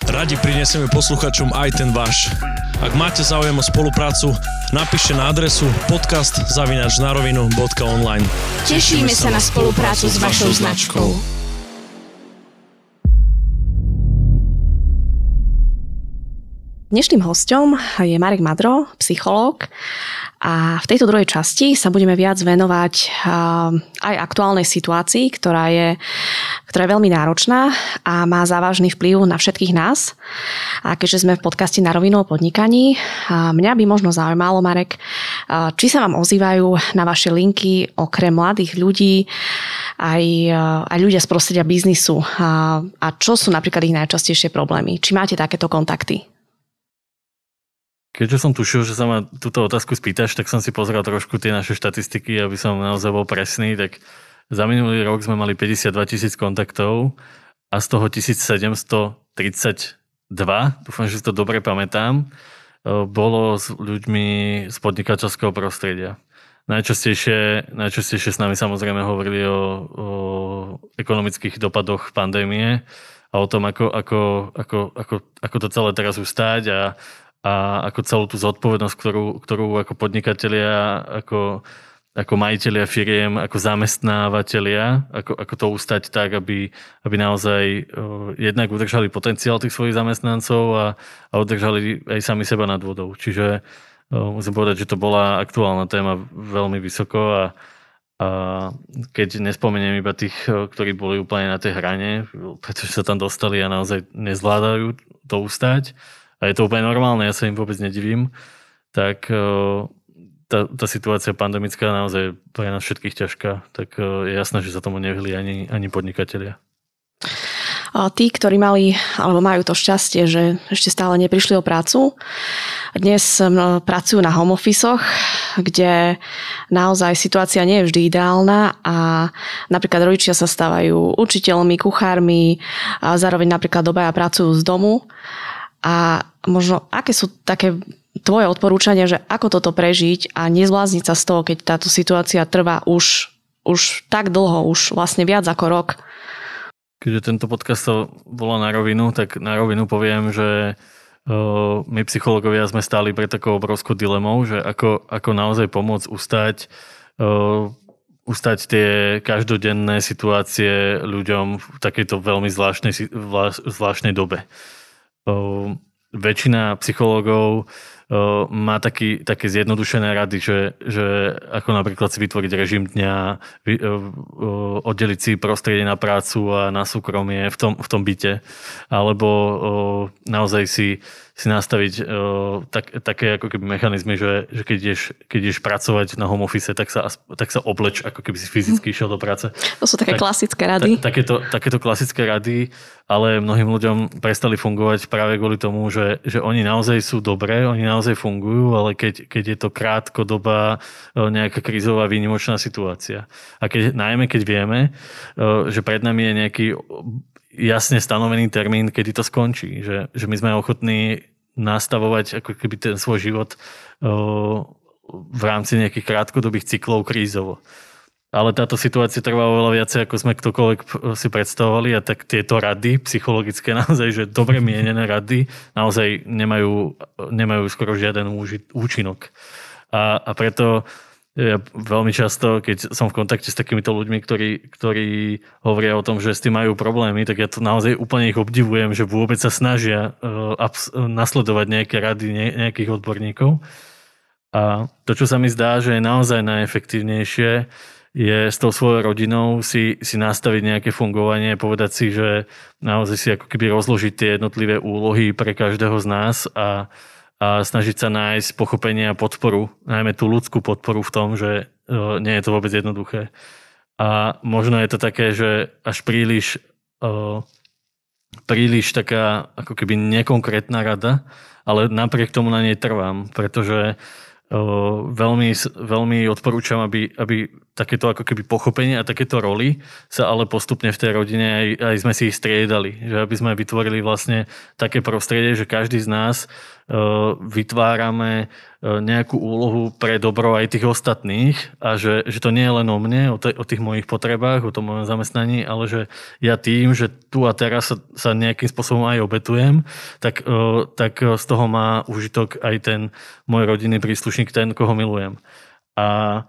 Radi prinesieme posluchačom aj ten váš. Ak máte záujem o spoluprácu, napíšte na adresu podcast.narovinu.online Tešíme sa na spoluprácu s vašou značkou. Dnešným hostom je Marek Madro, psychológ a v tejto druhej časti sa budeme viac venovať aj aktuálnej situácii, ktorá je, ktorá je veľmi náročná a má závažný vplyv na všetkých nás. A keďže sme v podcaste na rovinu o podnikaní, mňa by možno zaujímalo, Marek, či sa vám ozývajú na vaše linky okrem mladých ľudí aj, aj ľudia z prostredia biznisu a, a čo sú napríklad ich najčastejšie problémy? Či máte takéto kontakty? Keďže som tušil, že sa ma túto otázku spýtaš, tak som si pozrel trošku tie naše štatistiky, aby som naozaj bol presný. Tak za minulý rok sme mali 52 tisíc kontaktov a z toho 1732, dúfam, že si to dobre pamätám, e, bolo s ľuďmi z podnikateľského prostredia. Najčastejšie, najčastejšie s nami samozrejme hovorili o, o ekonomických dopadoch pandémie a o tom, ako, ako, ako, ako, ako to celé teraz ustáť a, a ako celú tú zodpovednosť, ktorú, ktorú ako podnikatelia, ako, ako majiteľia firiem, ako zamestnávateľia, ako, ako to ustať tak, aby, aby naozaj uh, jednak udržali potenciál tých svojich zamestnancov a, a udržali aj sami seba nad vodou. Čiže uh, musím povedať, že to bola aktuálna téma veľmi vysoko a, a keď nespomeniem iba tých, ktorí boli úplne na tej hrane, pretože sa tam dostali a naozaj nezvládajú to ustať, a je to úplne normálne, ja sa im vôbec nedivím, tak e, tá, tá situácia pandemická naozaj pre nás všetkých ťažká, tak e, je jasné, že sa tomu nevyhli ani, ani podnikatelia. Tí, ktorí mali alebo majú to šťastie, že ešte stále neprišli o prácu, dnes pracujú na home office kde naozaj situácia nie je vždy ideálna a napríklad rodičia sa stávajú učiteľmi, kuchármi a zároveň napríklad dobaja pracujú z domu a možno aké sú také tvoje odporúčania, že ako toto prežiť a nezblázniť sa z toho, keď táto situácia trvá už, už tak dlho, už vlastne viac ako rok? Keďže tento podcast to bolo na rovinu, tak na rovinu poviem, že my psychológovia sme stáli pre takou obrovskou dilemou, že ako, ako naozaj pomôcť ustať ustať tie každodenné situácie ľuďom v takejto veľmi zvláštnej, zvláštnej dobe väčšina psychológov má taký, také zjednodušené rady, že, že ako napríklad si vytvoriť režim dňa, oddeliť si prostredie na prácu a na súkromie v tom, v tom byte, alebo naozaj si si nastaviť uh, tak, také ako keby mechanizmy, že, že keď, ideš, keď ideš pracovať na home office, tak sa, tak sa obleč, ako keby si fyzicky išiel do práce. To sú také tak, klasické rady. Ta, takéto, takéto klasické rady, ale mnohým ľuďom prestali fungovať práve kvôli tomu, že, že oni naozaj sú dobré, oni naozaj fungujú, ale keď, keď je to krátkodobá nejaká krízová výnimočná situácia. A keď, najmä keď vieme, že pred nami je nejaký jasne stanovený termín, kedy to skončí. Že, že my sme ochotní nastavovať ako keby ten svoj život v rámci nejakých krátkodobých cyklov krízovo. Ale táto situácia trvá oveľa viacej, ako sme ktokoľvek si predstavovali a tak tieto rady psychologické <laughs> naozaj, že dobre mienené rady naozaj nemajú, nemajú skoro žiaden účinok. A, a preto ja veľmi často, keď som v kontakte s takýmito ľuďmi, ktorí, ktorí hovoria o tom, že s tým majú problémy, tak ja to naozaj úplne ich obdivujem, že vôbec sa snažia uh, abs- nasledovať nejaké rady ne- nejakých odborníkov. A to, čo sa mi zdá, že je naozaj najefektívnejšie, je s tou svojou rodinou si, si nastaviť nejaké fungovanie, povedať si, že naozaj si ako keby rozložiť tie jednotlivé úlohy pre každého z nás a snažiť sa nájsť pochopenie a podporu, najmä tú ľudskú podporu v tom, že uh, nie je to vôbec jednoduché. A možno je to také, že až príliš uh, príliš taká ako keby nekonkrétna rada, ale napriek tomu na nej trvám, pretože veľmi, veľmi odporúčam, aby, aby takéto ako keby pochopenie a takéto roli sa ale postupne v tej rodine aj, aj sme si ich striedali. Že aby sme vytvorili vlastne také prostredie, že každý z nás uh, vytvárame nejakú úlohu pre dobro aj tých ostatných a že, že to nie je len o mne, o, te, o tých mojich potrebách, o tom mojom zamestnaní, ale že ja tým, že tu a teraz sa, sa nejakým spôsobom aj obetujem, tak, uh, tak z toho má užitok aj ten môj rodinný príslušník, ten, koho milujem. A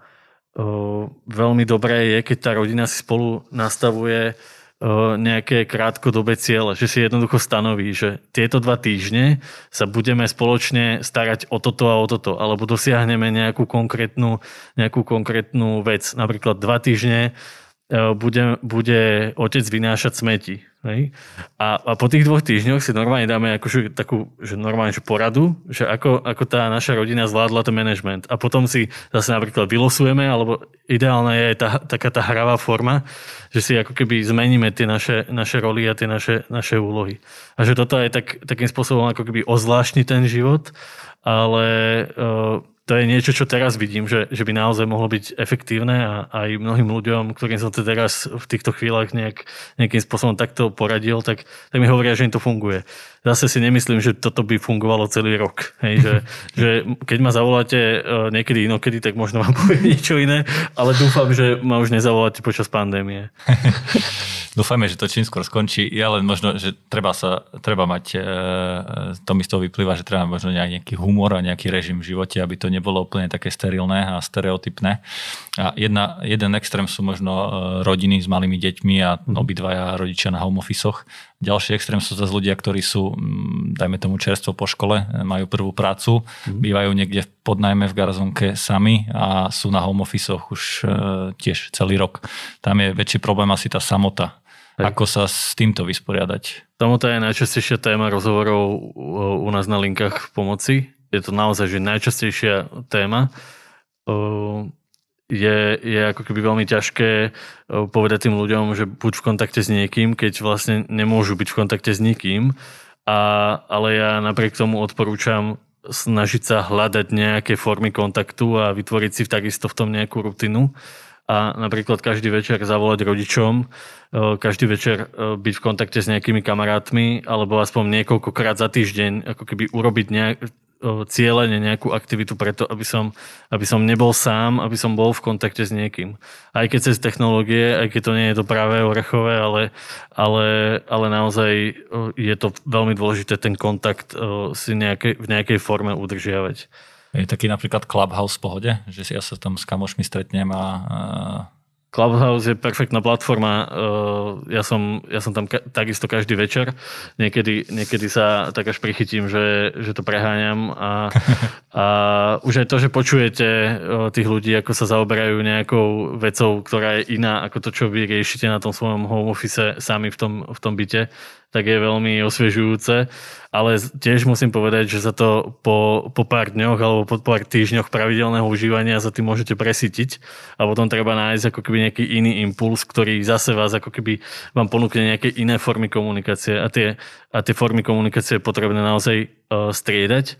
veľmi dobré je, keď tá rodina si spolu nastavuje nejaké krátkodobé ciele, že si jednoducho stanoví, že tieto dva týždne sa budeme spoločne starať o toto a o toto, alebo dosiahneme nejakú konkrétnu, nejakú konkrétnu vec. Napríklad dva týždne bude, bude otec vynášať smeti. Hej? A, a po tých dvoch týždňoch si normálne dáme akože takú, že normálne že poradu, že ako, ako tá naša rodina zvládla ten management. A potom si zase napríklad vylosujeme, alebo ideálna je tá, taká tá hravá forma, že si ako keby zmeníme tie naše, naše roly a tie naše, naše úlohy. A že toto je tak, takým spôsobom ako keby ozvláštni ten život, ale uh, to je niečo, čo teraz vidím, že, že by naozaj mohlo byť efektívne a aj mnohým ľuďom, ktorým som to teraz v týchto chvíľach nejak, nejakým spôsobom takto poradil, tak, tak mi hovoria, že im to funguje zase si nemyslím, že toto by fungovalo celý rok. Hej, že, <laughs> že keď ma zavoláte e, niekedy inokedy, tak možno vám <laughs> poviem niečo iné, ale dúfam, že ma už nezavoláte počas pandémie. <laughs> Dúfajme, že to čím skôr skončí. Ja len možno, že treba, sa, treba mať, e, to mi z toho vyplýva, že treba možno nejaký humor a nejaký režim v živote, aby to nebolo úplne také sterilné a stereotypné. A jedna, jeden extrém sú možno e, rodiny s malými deťmi a obidvaja rodičia na home office ďalší extrém sú zase ľudia, ktorí sú, mm, dajme tomu čerstvo po škole, majú prvú prácu, mm. bývajú niekde v podnajme v garazonke sami a sú na home office už e, tiež celý rok. Tam je väčší problém asi tá samota. Hej. Ako sa s týmto vysporiadať? Samota je najčastejšia téma rozhovorov u nás na linkách pomoci. Je to naozaj že najčastejšia téma je, je ako keby veľmi ťažké e, povedať tým ľuďom, že buď v kontakte s niekým, keď vlastne nemôžu byť v kontakte s nikým. A, ale ja napriek tomu odporúčam snažiť sa hľadať nejaké formy kontaktu a vytvoriť si takisto v tom nejakú rutinu a napríklad každý večer zavolať rodičom, e, každý večer e, byť v kontakte s nejakými kamarátmi alebo aspoň niekoľkokrát za týždeň ako keby urobiť nejak, cieľene nejakú aktivitu preto, aby som, aby som nebol sám, aby som bol v kontakte s niekým. Aj keď cez technológie, aj keď to nie je to práve orechové, ale, ale, ale naozaj je to veľmi dôležité ten kontakt si nejaké, v nejakej forme udržiavať. Je taký napríklad Clubhouse v pohode, že ja sa tam s kamošmi stretnem a, a Clubhouse je perfektná platforma. Ja som, ja som tam ka- takisto každý večer. Niekedy, niekedy sa tak až prichytím, že, že to preháňam. A, <laughs> a už aj to, že počujete tých ľudí, ako sa zaoberajú nejakou vecou, ktorá je iná ako to, čo vy riešite na tom svojom home office sami v tom, v tom byte, tak je veľmi osviežujúce. Ale tiež musím povedať, že sa to po, po pár dňoch alebo po pár týždňoch pravidelného užívania sa tým môžete presítiť a potom treba nájsť ako keby nejaký iný impuls, ktorý zase vás ako keby vám ponúkne nejaké iné formy komunikácie a tie, a tie formy komunikácie je potrebné naozaj uh, striedať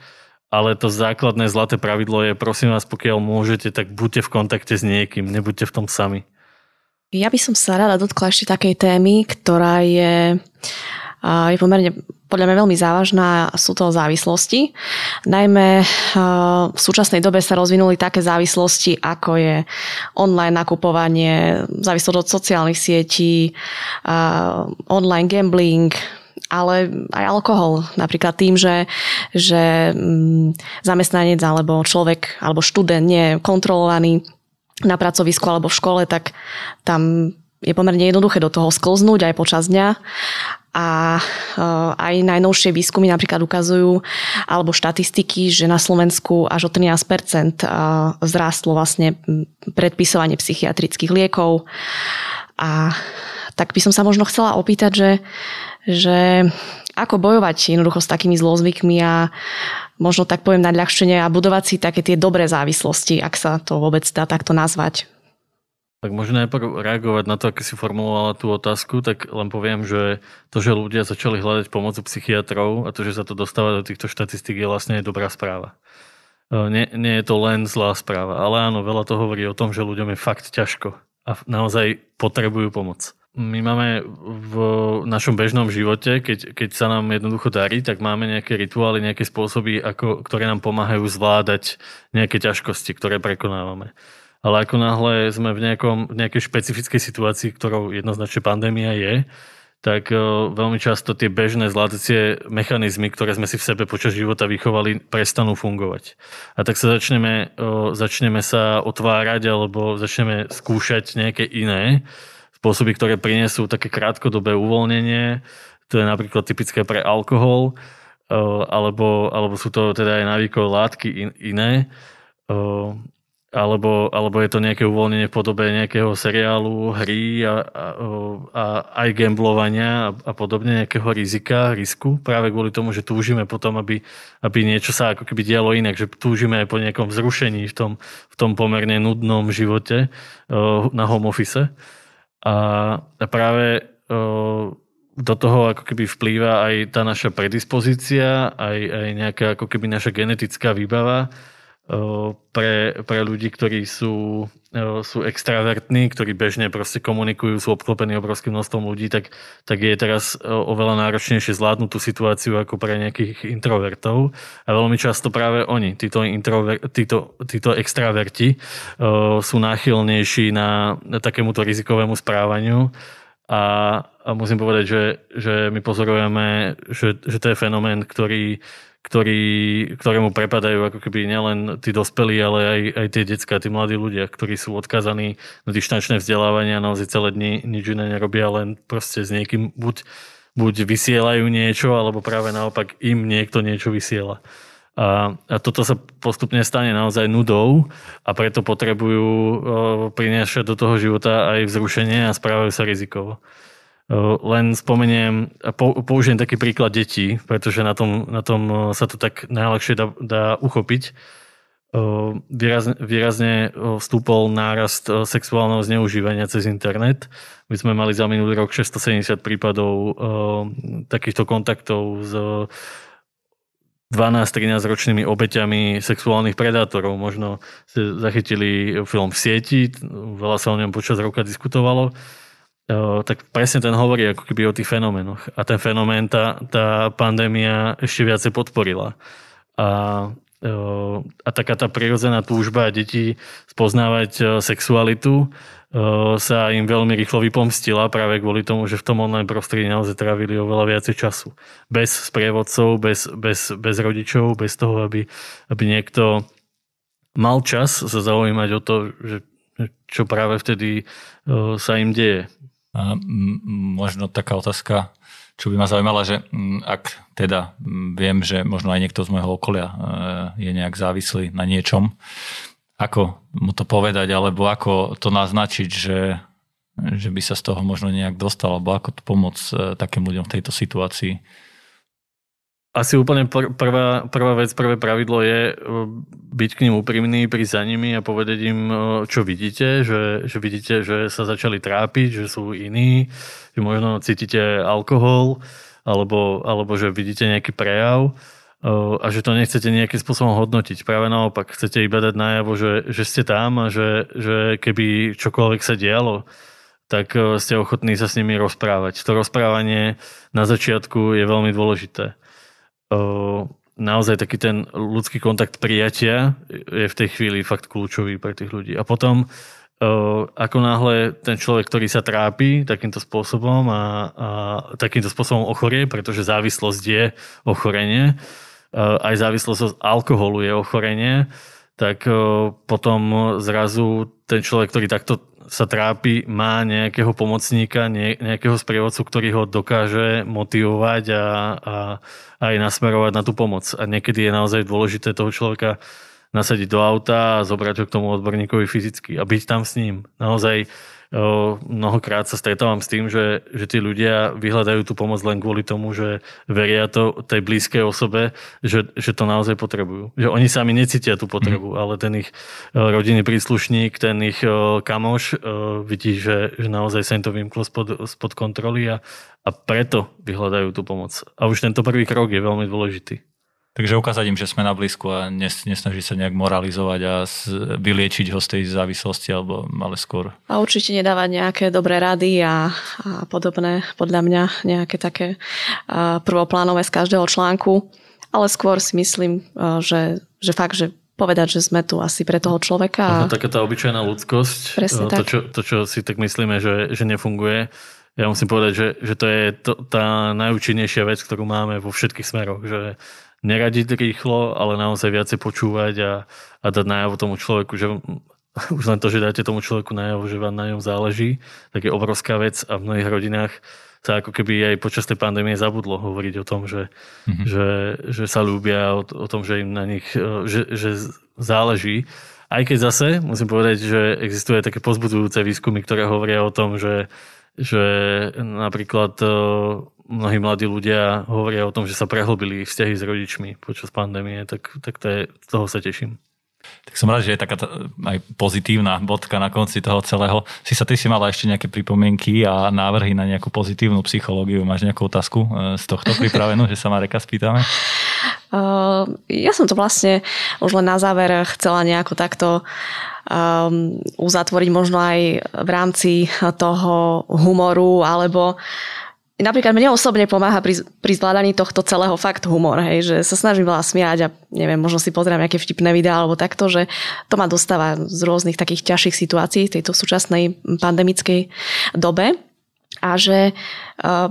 ale to základné zlaté pravidlo je, prosím vás, pokiaľ môžete, tak buďte v kontakte s niekým, nebuďte v tom sami. Ja by som sa rada dotkla ešte takej témy, ktorá je je pomerne podľa mňa veľmi závažná sú to závislosti. Najmä v súčasnej dobe sa rozvinuli také závislosti, ako je online nakupovanie, závislosť od sociálnych sietí, online gambling, ale aj alkohol. Napríklad tým, že, že mm, zamestnanec alebo človek alebo študent nie je kontrolovaný na pracovisku alebo v škole, tak tam je pomerne jednoduché do toho sklznúť aj počas dňa a e, aj najnovšie výskumy napríklad ukazujú, alebo štatistiky, že na Slovensku až o 13% e, zrástlo vlastne predpisovanie psychiatrických liekov. A tak by som sa možno chcela opýtať, že, že ako bojovať jednoducho s takými zlozvykmi a možno tak poviem nadľahčenie a budovať si také tie dobré závislosti, ak sa to vôbec dá takto nazvať. Tak možno najprv reagovať na to, ako si formulovala tú otázku, tak len poviem, že to, že ľudia začali hľadať pomoc u psychiatrov a to, že sa to dostáva do týchto štatistík je vlastne dobrá správa. E, nie, nie je to len zlá správa, ale áno, veľa to hovorí o tom, že ľuďom je fakt ťažko a naozaj potrebujú pomoc. My máme v našom bežnom živote, keď, keď sa nám jednoducho darí, tak máme nejaké rituály, nejaké spôsoby, ako, ktoré nám pomáhajú zvládať nejaké ťažkosti, ktoré prekonávame ale ako náhle sme v, nejakom, v nejakej špecifickej situácii, ktorou jednoznačne pandémia je, tak uh, veľmi často tie bežné zvládacie mechanizmy, ktoré sme si v sebe počas života vychovali, prestanú fungovať. A tak sa začneme, uh, začneme sa otvárať alebo začneme skúšať nejaké iné spôsoby, ktoré prinesú také krátkodobé uvoľnenie. To je napríklad typické pre alkohol, alebo, alebo sú to teda aj návykové látky in, iné alebo, alebo je to nejaké uvoľnenie v podobe nejakého seriálu, hry a, a, a aj gamblovania a, a podobne, nejakého rizika, risku, práve kvôli tomu, že túžime potom, aby, aby niečo sa ako keby dialo inak, že túžime aj po nejakom zrušení v tom, v tom pomerne nudnom živote na home office. A, práve do toho ako keby vplýva aj tá naša predispozícia, aj, aj nejaká ako keby naša genetická výbava, pre, pre ľudí, ktorí sú, sú extravertní, ktorí bežne proste komunikujú, sú obklopení obrovským množstvom ľudí, tak, tak je teraz oveľa náročnejšie zvládnuť tú situáciu ako pre nejakých introvertov. A veľmi často práve oni, títo, introver, títo, títo extraverti, sú náchylnejší na, na takémuto rizikovému správaniu. A, musím povedať, že, že my pozorujeme, že, že to je fenomén, ktorý ktorý, ktorému prepadajú ako keby nielen tí dospelí, ale aj, aj tie detská, tí mladí ľudia, ktorí sú odkazaní na dištančné vzdelávanie a naozaj celé dni nič iné nerobia, len proste s niekým buď, buď vysielajú niečo, alebo práve naopak im niekto niečo vysiela. A, a toto sa postupne stane naozaj nudou a preto potrebujú o, prinášať do toho života aj vzrušenie a správajú sa rizikovo. Len spomeniem, použijem taký príklad detí, pretože na tom, na tom sa to tak najľahšie dá, dá uchopiť. Výrazne, výrazne vstúpol nárast sexuálneho zneužívania cez internet. My sme mali za minulý rok 670 prípadov takýchto kontaktov s 12-13 ročnými obeťami sexuálnych predátorov. Možno ste zachytili film v sieti, veľa sa o ňom počas roka diskutovalo tak presne ten hovorí ako keby o tých fenoménoch. A ten fenomén tá, tá pandémia ešte viacej podporila. A, a taká tá prirodzená túžba detí spoznávať sexualitu sa im veľmi rýchlo vypomstila práve kvôli tomu, že v tom online prostredí naozaj trávili oveľa viacej času. Bez sprievodcov, bez, bez, bez rodičov, bez toho, aby, aby niekto mal čas sa zaujímať o to, že čo práve vtedy sa im deje. A možno taká otázka, čo by ma zaujímala, že ak teda viem, že možno aj niekto z môjho okolia e, je nejak závislý na niečom, ako mu to povedať, alebo ako to naznačiť, že, že by sa z toho možno nejak dostal, alebo ako to pomôcť e, takým ľuďom v tejto situácii asi úplne pr- prvá, prvá vec, prvé pravidlo je e, byť k ním úprimný, prísť za nimi a povedať im, e, čo vidíte, že, že vidíte, že sa začali trápiť, že sú iní, že možno cítite alkohol, alebo, alebo že vidíte nejaký prejav e, a že to nechcete nejakým spôsobom hodnotiť. Práve naopak, chcete iba dať najavo, že, že ste tam a že, že keby čokoľvek sa dialo, tak ste ochotní sa s nimi rozprávať. To rozprávanie na začiatku je veľmi dôležité naozaj taký ten ľudský kontakt prijatia je v tej chvíli fakt kľúčový pre tých ľudí. A potom ako náhle ten človek, ktorý sa trápi takýmto spôsobom a, a takýmto spôsobom ochorie, pretože závislosť je ochorenie, aj závislosť od alkoholu je ochorenie, tak potom zrazu ten človek, ktorý takto sa trápi, má nejakého pomocníka, nejakého sprievodcu, ktorý ho dokáže motivovať a, a aj nasmerovať na tú pomoc. A niekedy je naozaj dôležité toho človeka nasadiť do auta a zobrať ho k tomu odborníkovi fyzicky a byť tam s ním. Naozaj mnohokrát sa stretávam s tým, že, že tí ľudia vyhľadajú tú pomoc len kvôli tomu, že veria to tej blízkej osobe, že, že to naozaj potrebujú. Že oni sami necítia tú potrebu, mm. ale ten ich rodinný príslušník, ten ich kamoš vidí, že, že naozaj sa im to vymklo spod, spod kontroly a, a preto vyhľadajú tú pomoc. A už tento prvý krok je veľmi dôležitý. Takže ukázať im, že sme na blízku a nesnaží sa nejak moralizovať a vyliečiť ho z tej závislosti, alebo ale skôr. A určite nedávať nejaké dobré rady a, a podobné, podľa mňa nejaké také prvoplánové z každého článku, ale skôr si myslím, že, že fakt, že povedať, že sme tu asi pre toho človeka. Možno taká tá obyčajná ľudskosť, Presne to, tak. Čo, to, čo si tak myslíme, že, že nefunguje. Ja musím povedať, že, že to je to, tá najúčinnejšia vec, ktorú máme vo všetkých smeroch, že neradiť rýchlo, ale naozaj viacej počúvať a, a dať najavo tomu človeku, že <laughs> už len to, že dáte tomu človeku najavo, že vám na ňom záleží, tak je obrovská vec a v mnohých rodinách sa ako keby aj počas tej pandémie zabudlo hovoriť o tom, že, mm-hmm. že, že sa ľúbia, o, o tom, že im na nich e, že, že záleží. Aj keď zase musím povedať, že existuje také pozbudzujúce výskumy, ktoré hovoria o tom, že, že napríklad e, mnohí mladí ľudia hovoria o tom, že sa prehlbili vzťahy s rodičmi počas pandémie, tak, tak to je, z toho sa teším. Tak som rád, že je taká aj pozitívna bodka na konci toho celého. Si sa ty si mala ešte nejaké pripomienky a návrhy na nejakú pozitívnu psychológiu. Máš nejakú otázku e, z tohto pripravenú, že sa Mareka spýtame? Uh, ja som to vlastne už len na záver chcela nejako takto um, uzatvoriť možno aj v rámci toho humoru alebo Napríklad mne osobne pomáha pri, pri zvládaní tohto celého fakt humor, hej, že sa snažím veľa smiať a neviem, možno si pozriem nejaké vtipné videá alebo takto, že to ma dostáva z rôznych takých ťažších situácií v tejto súčasnej pandemickej dobe. A že uh,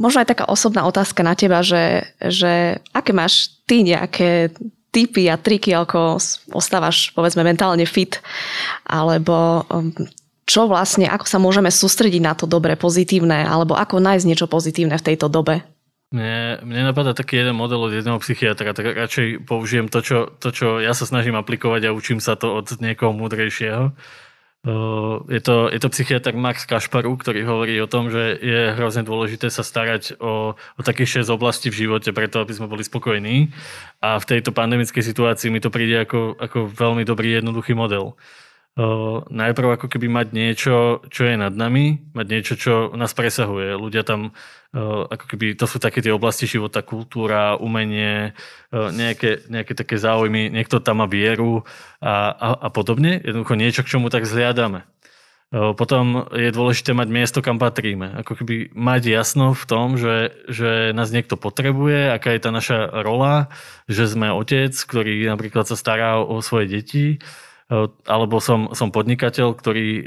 možno aj taká osobná otázka na teba, že, že aké máš ty nejaké typy a triky, ako ostávaš povedzme mentálne fit, alebo um, čo vlastne, ako sa môžeme sústrediť na to dobre, pozitívne, alebo ako nájsť niečo pozitívne v tejto dobe? Mne, mne napadá taký jeden model od jedného psychiatra, tak radšej použijem to čo, to, čo ja sa snažím aplikovať a učím sa to od niekoho múdrejšieho. Je to, je to psychiatr Max Kašparu, ktorý hovorí o tom, že je hrozne dôležité sa starať o, o takých 6 oblastí v živote, preto aby sme boli spokojní. A v tejto pandemickej situácii mi to príde ako, ako veľmi dobrý, jednoduchý model najprv ako keby mať niečo, čo je nad nami, mať niečo, čo nás presahuje. Ľudia tam, ako keby, to sú také tie oblasti života, kultúra, umenie, nejaké, nejaké také záujmy, niekto tam má vieru a, a, a podobne. Jednoducho niečo, k čomu tak zliadame. Potom je dôležité mať miesto, kam patríme. Ako keby mať jasno v tom, že, že nás niekto potrebuje, aká je tá naša rola, že sme otec, ktorý napríklad sa stará o svoje deti, alebo som, som podnikateľ, ktorý eh,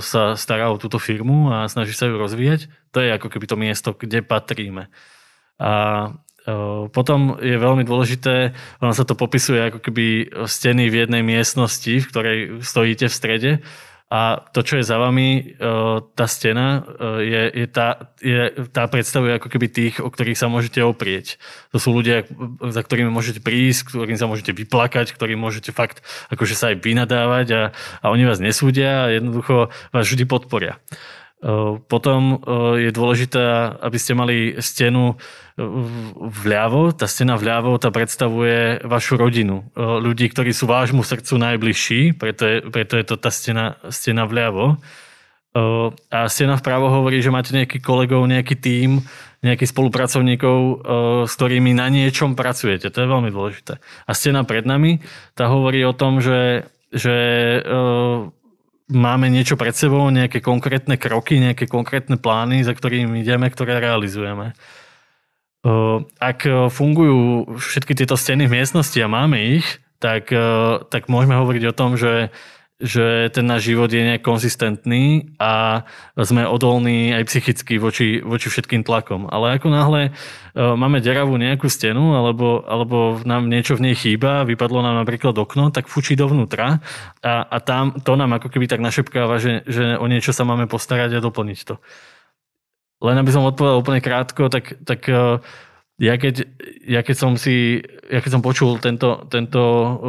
sa stará o túto firmu a snaží sa ju rozvíjať. To je ako keby to miesto, kde patríme. A eh, potom je veľmi dôležité, ono sa to popisuje ako keby steny v jednej miestnosti, v ktorej stojíte v strede a to, čo je za vami, e, tá stena, e, je, je, tá, je, tá predstavuje ako keby tých, o ktorých sa môžete oprieť. To sú ľudia, za ktorými môžete prísť, ktorým sa môžete vyplakať, ktorým môžete fakt akože sa aj vynadávať a, a oni vás nesúdia a jednoducho vás vždy podporia. Potom je dôležité, aby ste mali stenu vľavo. Tá stena vľavo tá predstavuje vašu rodinu. Ľudí, ktorí sú vášmu srdcu najbližší, preto je, preto je to tá stena, stena vľavo. A stena vpravo hovorí, že máte nejaký kolegov, nejaký tím, nejakých spolupracovníkov, s ktorými na niečom pracujete. To je veľmi dôležité. A stena pred nami, tá hovorí o tom, že, že máme niečo pred sebou, nejaké konkrétne kroky, nejaké konkrétne plány, za ktorými ideme, ktoré realizujeme. Ak fungujú všetky tieto steny v miestnosti a máme ich, tak, tak môžeme hovoriť o tom, že že ten náš život je nejak konzistentný a sme odolní aj psychicky voči, voči všetkým tlakom. Ale ako náhle uh, máme deravú nejakú stenu alebo, alebo nám niečo v nej chýba, vypadlo nám napríklad okno, tak fučí dovnútra a, a tam to nám ako keby tak našepkáva, že, že o niečo sa máme postarať a doplniť to. Len aby som odpovedal úplne krátko, tak, tak uh, ja keď, ja keď som si, ja keď som počul tento, tento,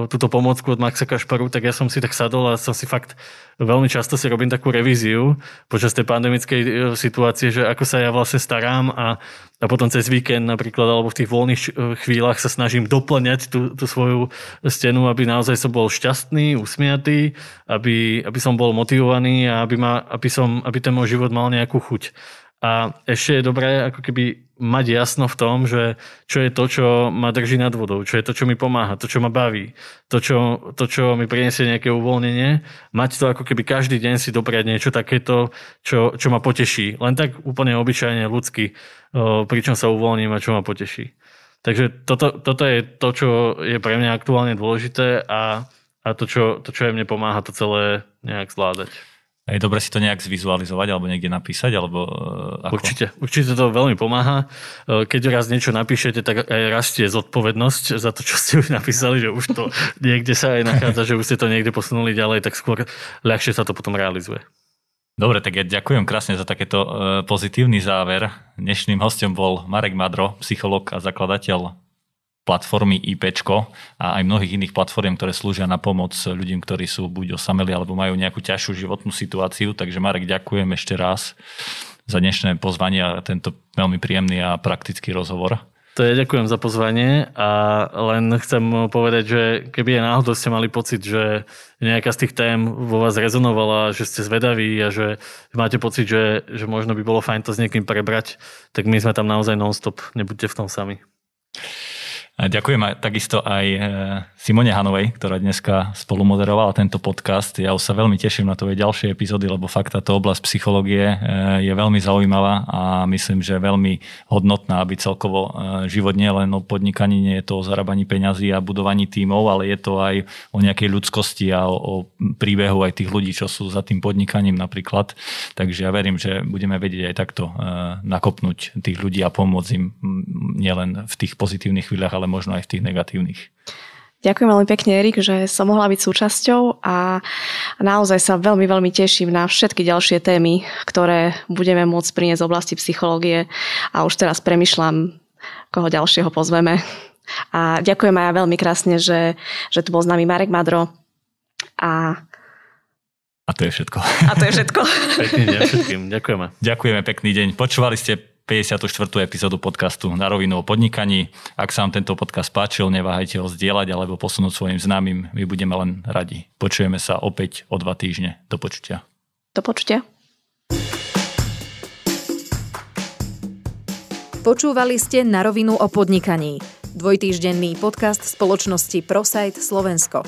túto pomocku od Maxa Kašparu, tak ja som si tak sadol a som si fakt veľmi často si robím takú revíziu počas tej pandemickej e, situácie, že ako sa ja vlastne starám a, a potom cez víkend napríklad alebo v tých voľných e, chvíľach sa snažím doplňať tú, tú svoju stenu, aby naozaj som bol šťastný, usmiatý, aby, aby som bol motivovaný a aby, ma, aby, som, aby ten môj život mal nejakú chuť. A ešte je dobré ako keby mať jasno v tom, že čo je to, čo ma drží nad vodou, čo je to, čo mi pomáha, to, čo ma baví, to, čo, to, čo mi priniesie nejaké uvoľnenie, mať to ako keby každý deň si dopriať niečo takéto, čo, čo ma poteší. Len tak úplne obyčajne ľudsky, pričom sa uvoľním a čo ma poteší. Takže toto, toto je to, čo je pre mňa aktuálne dôležité a, a to, čo, to, čo aj mne pomáha to celé nejak zvládať. Je dobre si to nejak zvizualizovať alebo niekde napísať, alebo uh, ako? Určite, určite to veľmi pomáha. E, keď raz niečo napíšete, tak aj rastie zodpovednosť za to, čo ste už napísali, že už to niekde sa aj nachádza, že už ste to niekde posunuli ďalej, tak skôr ľahšie sa to potom realizuje. Dobre, tak ja ďakujem krásne za takéto uh, pozitívny záver. Dnešným hostom bol Marek Madro, psycholog a zakladateľ platformy IP a aj mnohých iných platform, ktoré slúžia na pomoc ľuďom, ktorí sú buď osameli alebo majú nejakú ťažšiu životnú situáciu. Takže Marek, ďakujem ešte raz za dnešné pozvanie a tento veľmi príjemný a praktický rozhovor. To je ďakujem za pozvanie a len chcem povedať, že keby aj náhodou ste mali pocit, že nejaká z tých tém vo vás rezonovala, že ste zvedaví a že máte pocit, že, že možno by bolo fajn to s niekým prebrať, tak my sme tam naozaj non-stop, nebuďte v tom sami. Ďakujem aj, takisto aj e, Simone Hanovej, ktorá dneska spolumoderovala tento podcast. Ja už sa veľmi teším na tvoje ďalšie epizódy, lebo fakt táto oblasť psychológie e, je veľmi zaujímavá a myslím, že veľmi hodnotná, aby celkovo e, život nie len o podnikaní, nie je to o zarábaní peňazí a budovaní tímov, ale je to aj o nejakej ľudskosti a o, o príbehu aj tých ľudí, čo sú za tým podnikaním napríklad. Takže ja verím, že budeme vedieť aj takto nakopnúť tých ľudí a pomôcť im nielen v tých pozitívnych chvíľach, ale možno aj v tých negatívnych. Ďakujem veľmi pekne, Erik, že som mohla byť súčasťou a naozaj sa veľmi, veľmi teším na všetky ďalšie témy, ktoré budeme môcť priniesť z oblasti psychológie a už teraz premyšľam, koho ďalšieho pozveme. A ďakujem aj veľmi krásne, že, že tu bol s nami Marek Madro a a to je všetko. A to je všetko. Pekný deň všetkým. Ďakujeme. Ďakujeme, pekný deň. Počúvali ste 54. epizódu podcastu Na rovinu o podnikaní. Ak sa vám tento podcast páčil, neváhajte ho zdieľať alebo posunúť svojim známym. My budeme len radi. Počujeme sa opäť o dva týždne. Do počutia. Do počutia. Počúvali ste Na rovinu o podnikaní. Dvojtýždenný podcast spoločnosti ProSite Slovensko.